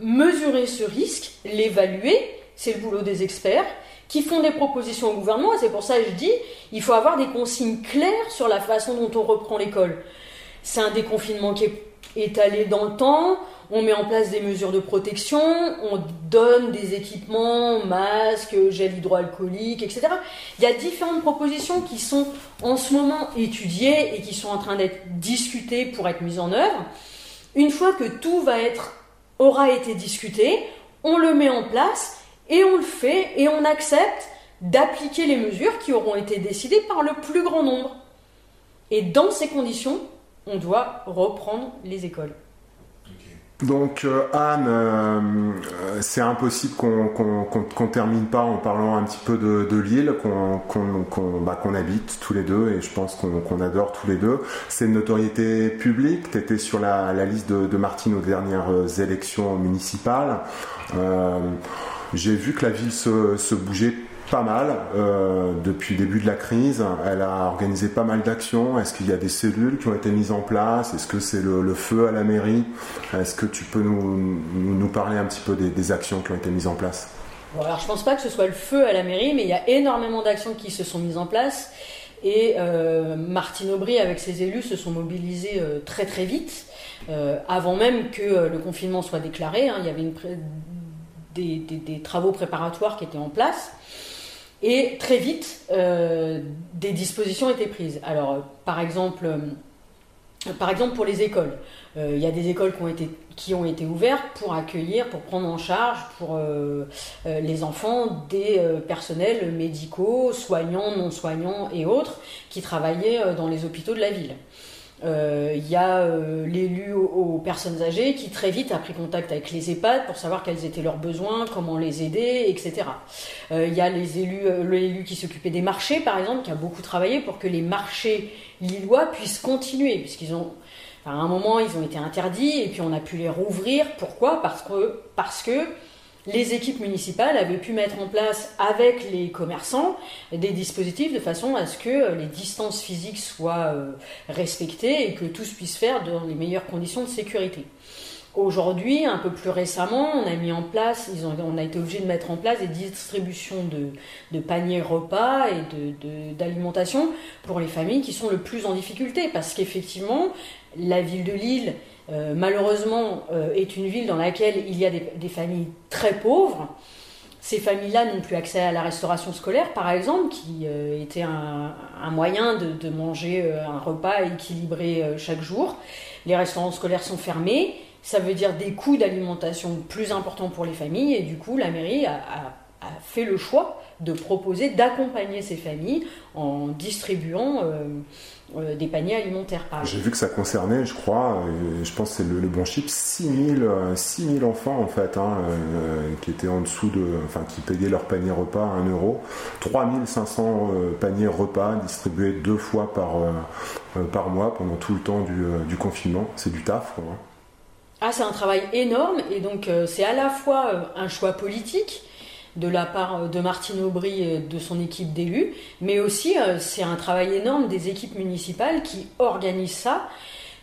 mesurer ce risque, l'évaluer, c'est le boulot des experts, qui font des propositions au gouvernement, c'est pour ça que je dis, il faut avoir des consignes claires sur la façon dont on reprend l'école. C'est un déconfinement qui est étalé dans le temps, on met en place des mesures de protection, on donne des équipements, masques, gel hydroalcoolique, etc. Il y a différentes propositions qui sont en ce moment étudiées et qui sont en train d'être discutées pour être mises en œuvre. Une fois que tout va être aura été discuté, on le met en place et on le fait et on accepte d'appliquer les mesures qui auront été décidées par le plus grand nombre. Et dans ces conditions, on doit reprendre les écoles. Donc euh, Anne, euh, c'est impossible qu'on ne termine pas en parlant un petit peu de, l'île bah, qu'on habite tous les deux et je pense qu'on adore tous les deux. C'est une notoriété publique, tu étais sur la, liste de, Martine aux dernières élections municipales. Euh, j'ai vu que la ville se, bougeait pas mal euh, depuis le début de la crise. Elle a organisé pas mal d'actions. Est-ce qu'il y a des cellules qui ont été mises en place? Est-ce que c'est le, feu à la mairie? Est-ce que tu peux nous, parler un petit peu des, actions qui ont été mises en place? Bon, alors je pense pas que ce soit le feu à la mairie, mais il y a énormément d'actions qui se sont mises en place. Et euh, Martine Aubry, avec ses élus, se sont mobilisés euh, très très vite, avant même que le confinement soit déclaré. Hein. il y avait une des, travaux préparatoires qui étaient en place. Et très vite, euh, des dispositions étaient prises. Alors, euh, par exemple, euh, par exemple pour les écoles, il y a des écoles qui ont été, qui ont été ouvertes pour accueillir, pour prendre en charge pour les enfants des personnels médicaux, soignants, non soignants et autres qui travaillaient dans les hôpitaux de la ville. Euh, il y a euh, l'élu aux, personnes âgées qui très vite a pris contact avec les EHPAD pour savoir quels étaient leurs besoins, comment les aider, etc. Euh, il y a les élus, l'élu qui s'occupait des marchés, par exemple, qui a beaucoup travaillé pour que les marchés lillois puissent continuer, puisqu'ils ont, à un moment, ils ont été interdits et puis on a pu les rouvrir. Pourquoi? Parce que, parce que les équipes municipales avaient pu mettre en place avec les commerçants des dispositifs de façon à ce que euh, les distances physiques soient euh, respectées et que tout se puisse faire dans les meilleures conditions de sécurité. Aujourd'hui, un peu plus récemment, on a mis en place, on a été obligé de mettre en place des distributions de, paniers repas et d'alimentation pour les familles qui sont le plus en difficulté, parce qu'effectivement, la ville de Lille euh, malheureusement, euh, est une ville dans laquelle il y a des, familles très pauvres. Ces familles-là n'ont plus accès à la restauration scolaire, par exemple, qui euh, était un, moyen de, manger un repas équilibré chaque jour. Les restaurants scolaires sont fermés. Ça veut dire des coûts d'alimentation plus importants pour les familles. Et du coup, la mairie a fait le choix de proposer d'accompagner ces familles en distribuant euh, des paniers alimentaires. J'ai vu que ça concernait, je crois, je pense que c'est le, bon chiffre, 6000 6000 enfants en fait, hein, euh, qui étaient en dessous de, enfin qui payaient leur panier repas à 1 euro. 3500 euh, paniers repas distribués deux fois par, par mois pendant tout le temps du, du confinement. C'est du taf. Ah, c'est un travail énorme et donc c'est à la fois un choix politique de la part de Martine Aubry et de son équipe d'élus, mais aussi euh, c'est un travail énorme des équipes municipales qui organisent ça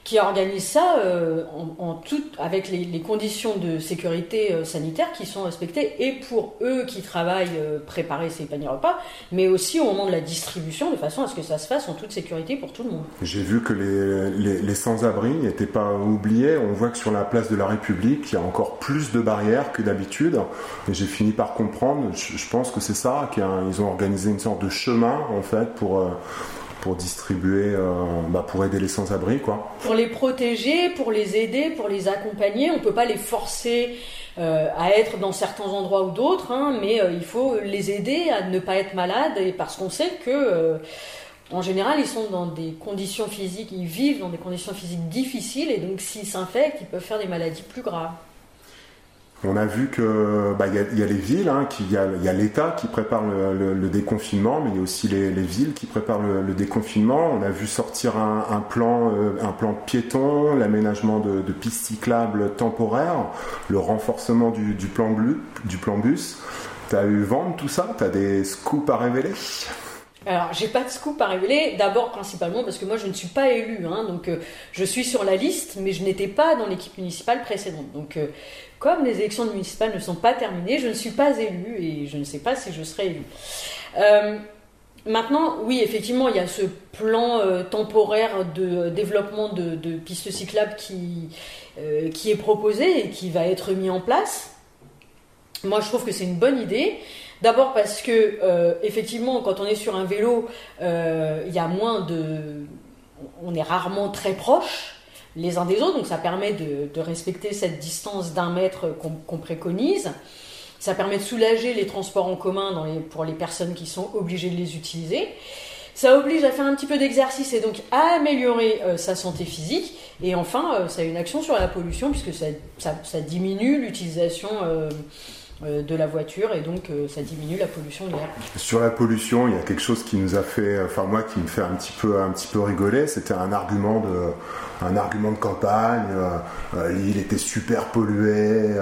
qui organise ça euh, en, tout, avec les, conditions de sécurité euh, sanitaire qui sont respectées et pour eux qui travaillent euh, préparer ces paniers repas, mais aussi au moment de la distribution de façon à ce que ça se fasse en toute sécurité pour tout le monde. J'ai vu que les, les, sans-abri n'étaient pas oubliés. On voit que sur la place de la République, il y a encore plus de barrières que d'habitude. J'ai fini par comprendre, je, pense que c'est ça, qu'ils ont organisé une sorte de chemin en fait pour pour distribuer, euh, bah, pour aider les sans-abri. Pour les protéger, pour les aider, pour les accompagner. On ne peut pas les forcer euh, à être dans certains endroits ou d'autres, hein, mais euh, il faut les aider à ne pas être malades, parce qu'on sait que en général, ils sont dans des conditions physiques, ils vivent dans des conditions physiques difficiles, et donc s'ils s'infectent, ils peuvent faire des maladies plus graves. On a vu que bah, y, a, les villes, hein, il y a, l'État qui prépare le, déconfinement, mais il y a aussi les, villes qui préparent le, déconfinement. On a vu sortir un, plan, euh, un plan piéton, l'aménagement de, pistes cyclables temporaires, le renforcement du, plan, du plan bus. Tu as eu vent de tout ça? Tu as des scoops à révéler? Alors, j'ai pas de scoop à révéler. D'abord, principalement parce que moi, je ne suis pas élu, hein, donc euh, je suis sur la liste, mais je n'étais pas dans l'équipe municipale précédente. Donc, euh, comme les élections municipales ne sont pas terminées, je ne suis pas élu et je ne sais pas si je serai élu. Euh, maintenant, oui, effectivement, il y a ce plan temporaire de développement de, pistes cyclables qui, qui est proposé et qui va être mis en place. Moi, je trouve que c'est une bonne idée. D'abord parce que, euh, effectivement, quand on est sur un vélo, euh, il y a moins de. On est rarement très proches les uns des autres, donc ça permet de, respecter cette distance d'un mètre qu'on préconise. Ça permet de soulager les transports en commun pour les personnes qui sont obligées de les utiliser. Ça oblige à faire un petit peu d'exercice et donc à améliorer euh, sa santé physique. Et enfin, ça a une action sur la pollution puisque ça, diminue l'utilisation euh, de la voiture et donc euh, ça diminue la pollution de l'air. Sur la pollution, il y a quelque chose qui nous a fait, enfin moi qui me fait un petit peu, un petit peu rigoler, c'était un argument de, campagne. Euh, l'île était super polluée,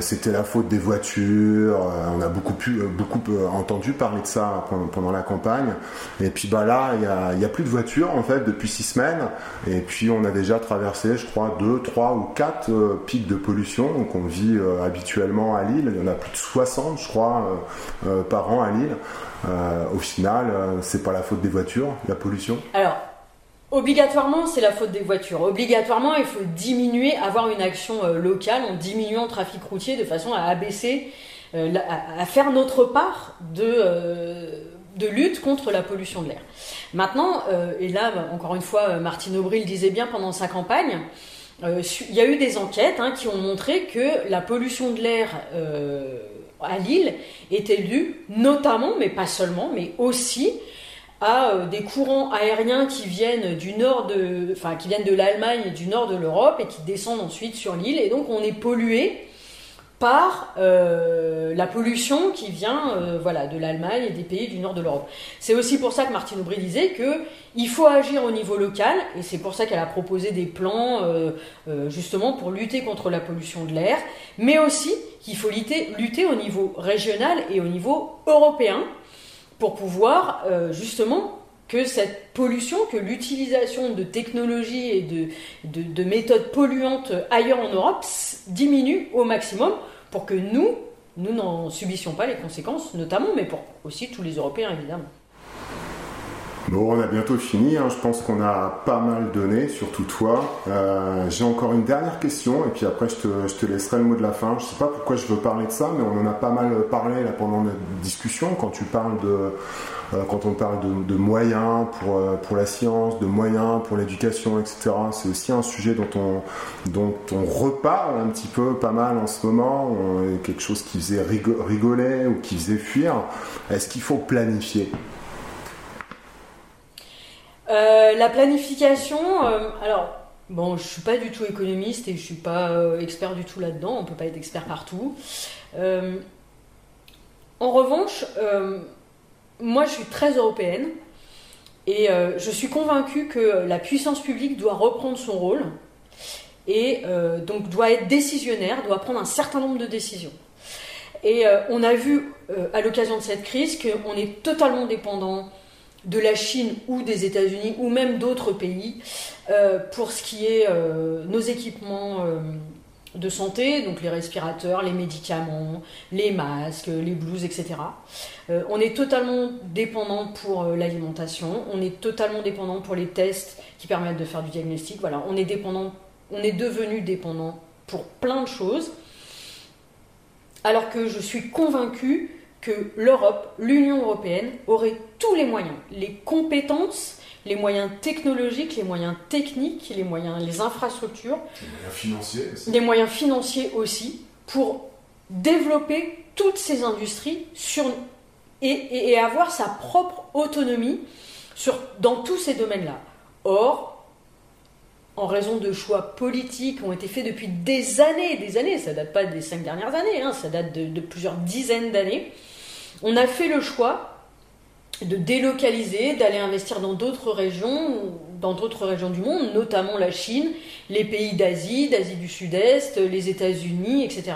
c'était la faute des voitures. on a beaucoup, beaucoup entendu parler de ça pendant, la campagne. Et puis bah là, il n'y a, plus de voitures en fait depuis six semaines. Et puis on a déjà traversé, je crois, deux, trois ou quatre pics de pollution. Donc on vit habituellement à Lille il y en a plus de 60, je crois, euh, euh, par an à Lille. Euh, au final, c'est pas la faute des voitures, la pollution Obligatoirement, c'est la faute des voitures. Obligatoirement, il faut diminuer, avoir une action locale en diminuant le trafic routier de façon à abaisser, à, faire notre part de, de lutte contre la pollution de l'air. Maintenant, et là, encore une fois, Martine Aubry le disait bien pendant sa campagne, euh, il y a eu des enquêtes hein, qui ont montré que la pollution de l'air euh, à Lille était due notamment, mais pas seulement, mais aussi à euh, des courants aériens qui viennent du nord de, l'Allemagne et du nord de l'Europe et qui descendent ensuite sur l'île et donc on est pollué par euh, la pollution qui vient euh, de l'Allemagne et des pays du nord de l'Europe. C'est aussi pour ça que Martine Aubry disait qu'il faut agir au niveau local, et c'est pour ça qu'elle a proposé des plans justement pour lutter contre la pollution de l'air, mais aussi qu'il faut lutter, au niveau régional et au niveau européen pour pouvoir justement que cette pollution, que l'utilisation de technologies et de, de, méthodes polluantes ailleurs en Europe diminue au maximum pour que nous, nous n'en subissions pas les conséquences, notamment, mais pour aussi tous les Européens, évidemment. Bon, on a bientôt fini. Hein. Je pense qu'on a pas mal donné, surtout toi. Euh, j'ai encore une dernière question, et puis après, je te, laisserai le mot de la fin. Je sais pas pourquoi je veux parler de ça, mais on en a pas mal parlé là pendant notre discussion. Quand tu parles de, euh, quand on parle de, moyens pour, euh, pour la science, de moyens pour l'éducation, etc., c'est aussi un sujet dont on, dont on reparle un petit peu pas mal en ce moment, quelque chose qui faisait rigoler ou qui faisait fuir. Est-ce qu'il faut planifier? Euh, La planification, alors Bon, je suis pas du tout économiste et je suis pas expert du tout là-dedans. On peut pas être expert partout. en revanche, moi, je suis très européenne et euh, je suis convaincue que la puissance publique doit reprendre son rôle et euh, donc doit être décisionnaire, doit prendre un certain nombre de décisions. Et euh, on a vu à l'occasion de cette crise qu'on est totalement dépendant de la Chine ou des États-Unis ou même d'autres pays pour ce qui est nos équipements de santé, donc les respirateurs, les médicaments, les masques, les blouses, etc. Euh, on est totalement dépendant pour euh, l'alimentation, on est totalement dépendant pour les tests qui permettent de faire du diagnostic. Voilà, on est dépendant, on est devenu dépendant pour plein de choses. Alors que je suis convaincu que l'Europe, l'Union européenne, aurait tous les moyens, les compétences les moyens technologiques, les moyens techniques, les moyens, les infrastructures, les moyens financiers aussi, les moyens financiers aussi pour développer toutes ces industries sur, et, et, avoir sa propre autonomie sur, dans tous ces domaines-là. Or, en raison de choix politiques qui ont été faits depuis des années, des années, ça date pas des cinq dernières années, hein, ça date de, de plusieurs dizaines d'années, on a fait le choix de délocaliser, d'aller investir dans d'autres régions, dans d'autres régions du monde, notamment la Chine, les pays d'Asie, d'Asie du Sud-Est, les États-Unis, etc.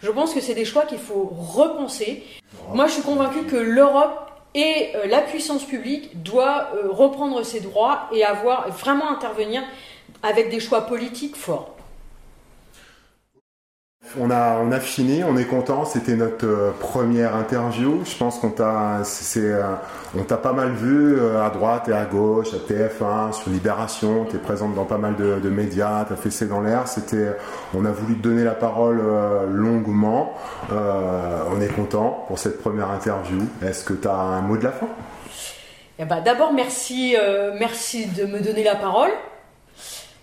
Je pense que c'est des choix qu'il faut repenser. Moi, je suis convaincue que l'Europe et euh, la puissance publique doit euh, reprendre ses droits et avoir vraiment intervenir avec des choix politiques forts. On a, on a fini, on est content. C'était notre euh, première interview. Je pense qu'on t'a, euh, on t'a pas mal vu euh, à droite et à gauche, à TF1, sur Libération. Tu es présente dans pas mal de, médias. T'as fait c'est dans l'air. C'était, on a voulu te donner la parole longuement. on est content pour cette première interview. Est-ce que tu as un mot de la fin? Eh ben, d'abord merci, merci de me donner la parole.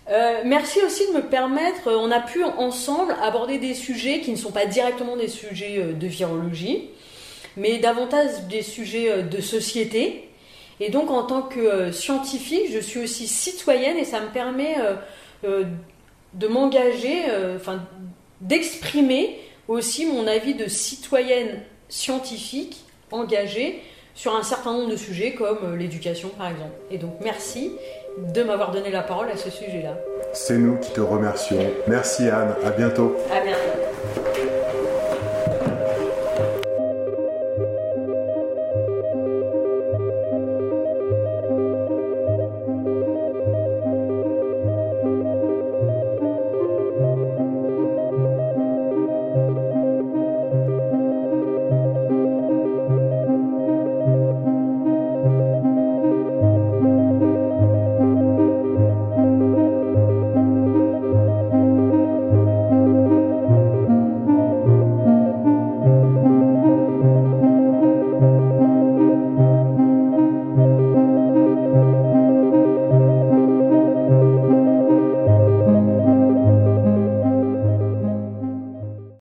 Euh, merci aussi de me permettre, euh, on a pu ensemble aborder des sujets qui ne sont pas directement des sujets euh, de virologie, mais davantage des sujets de société. Et donc en tant que scientifique, je suis aussi citoyenne et ça me permet de m'engager, enfin d'exprimer aussi mon avis de citoyenne scientifique engagée sur un certain nombre de sujets comme l'éducation par exemple. Et donc merci de m'avoir donné la parole à ce sujet-là. C'est nous qui te remercions. Merci Anne, à bientôt. À bientôt.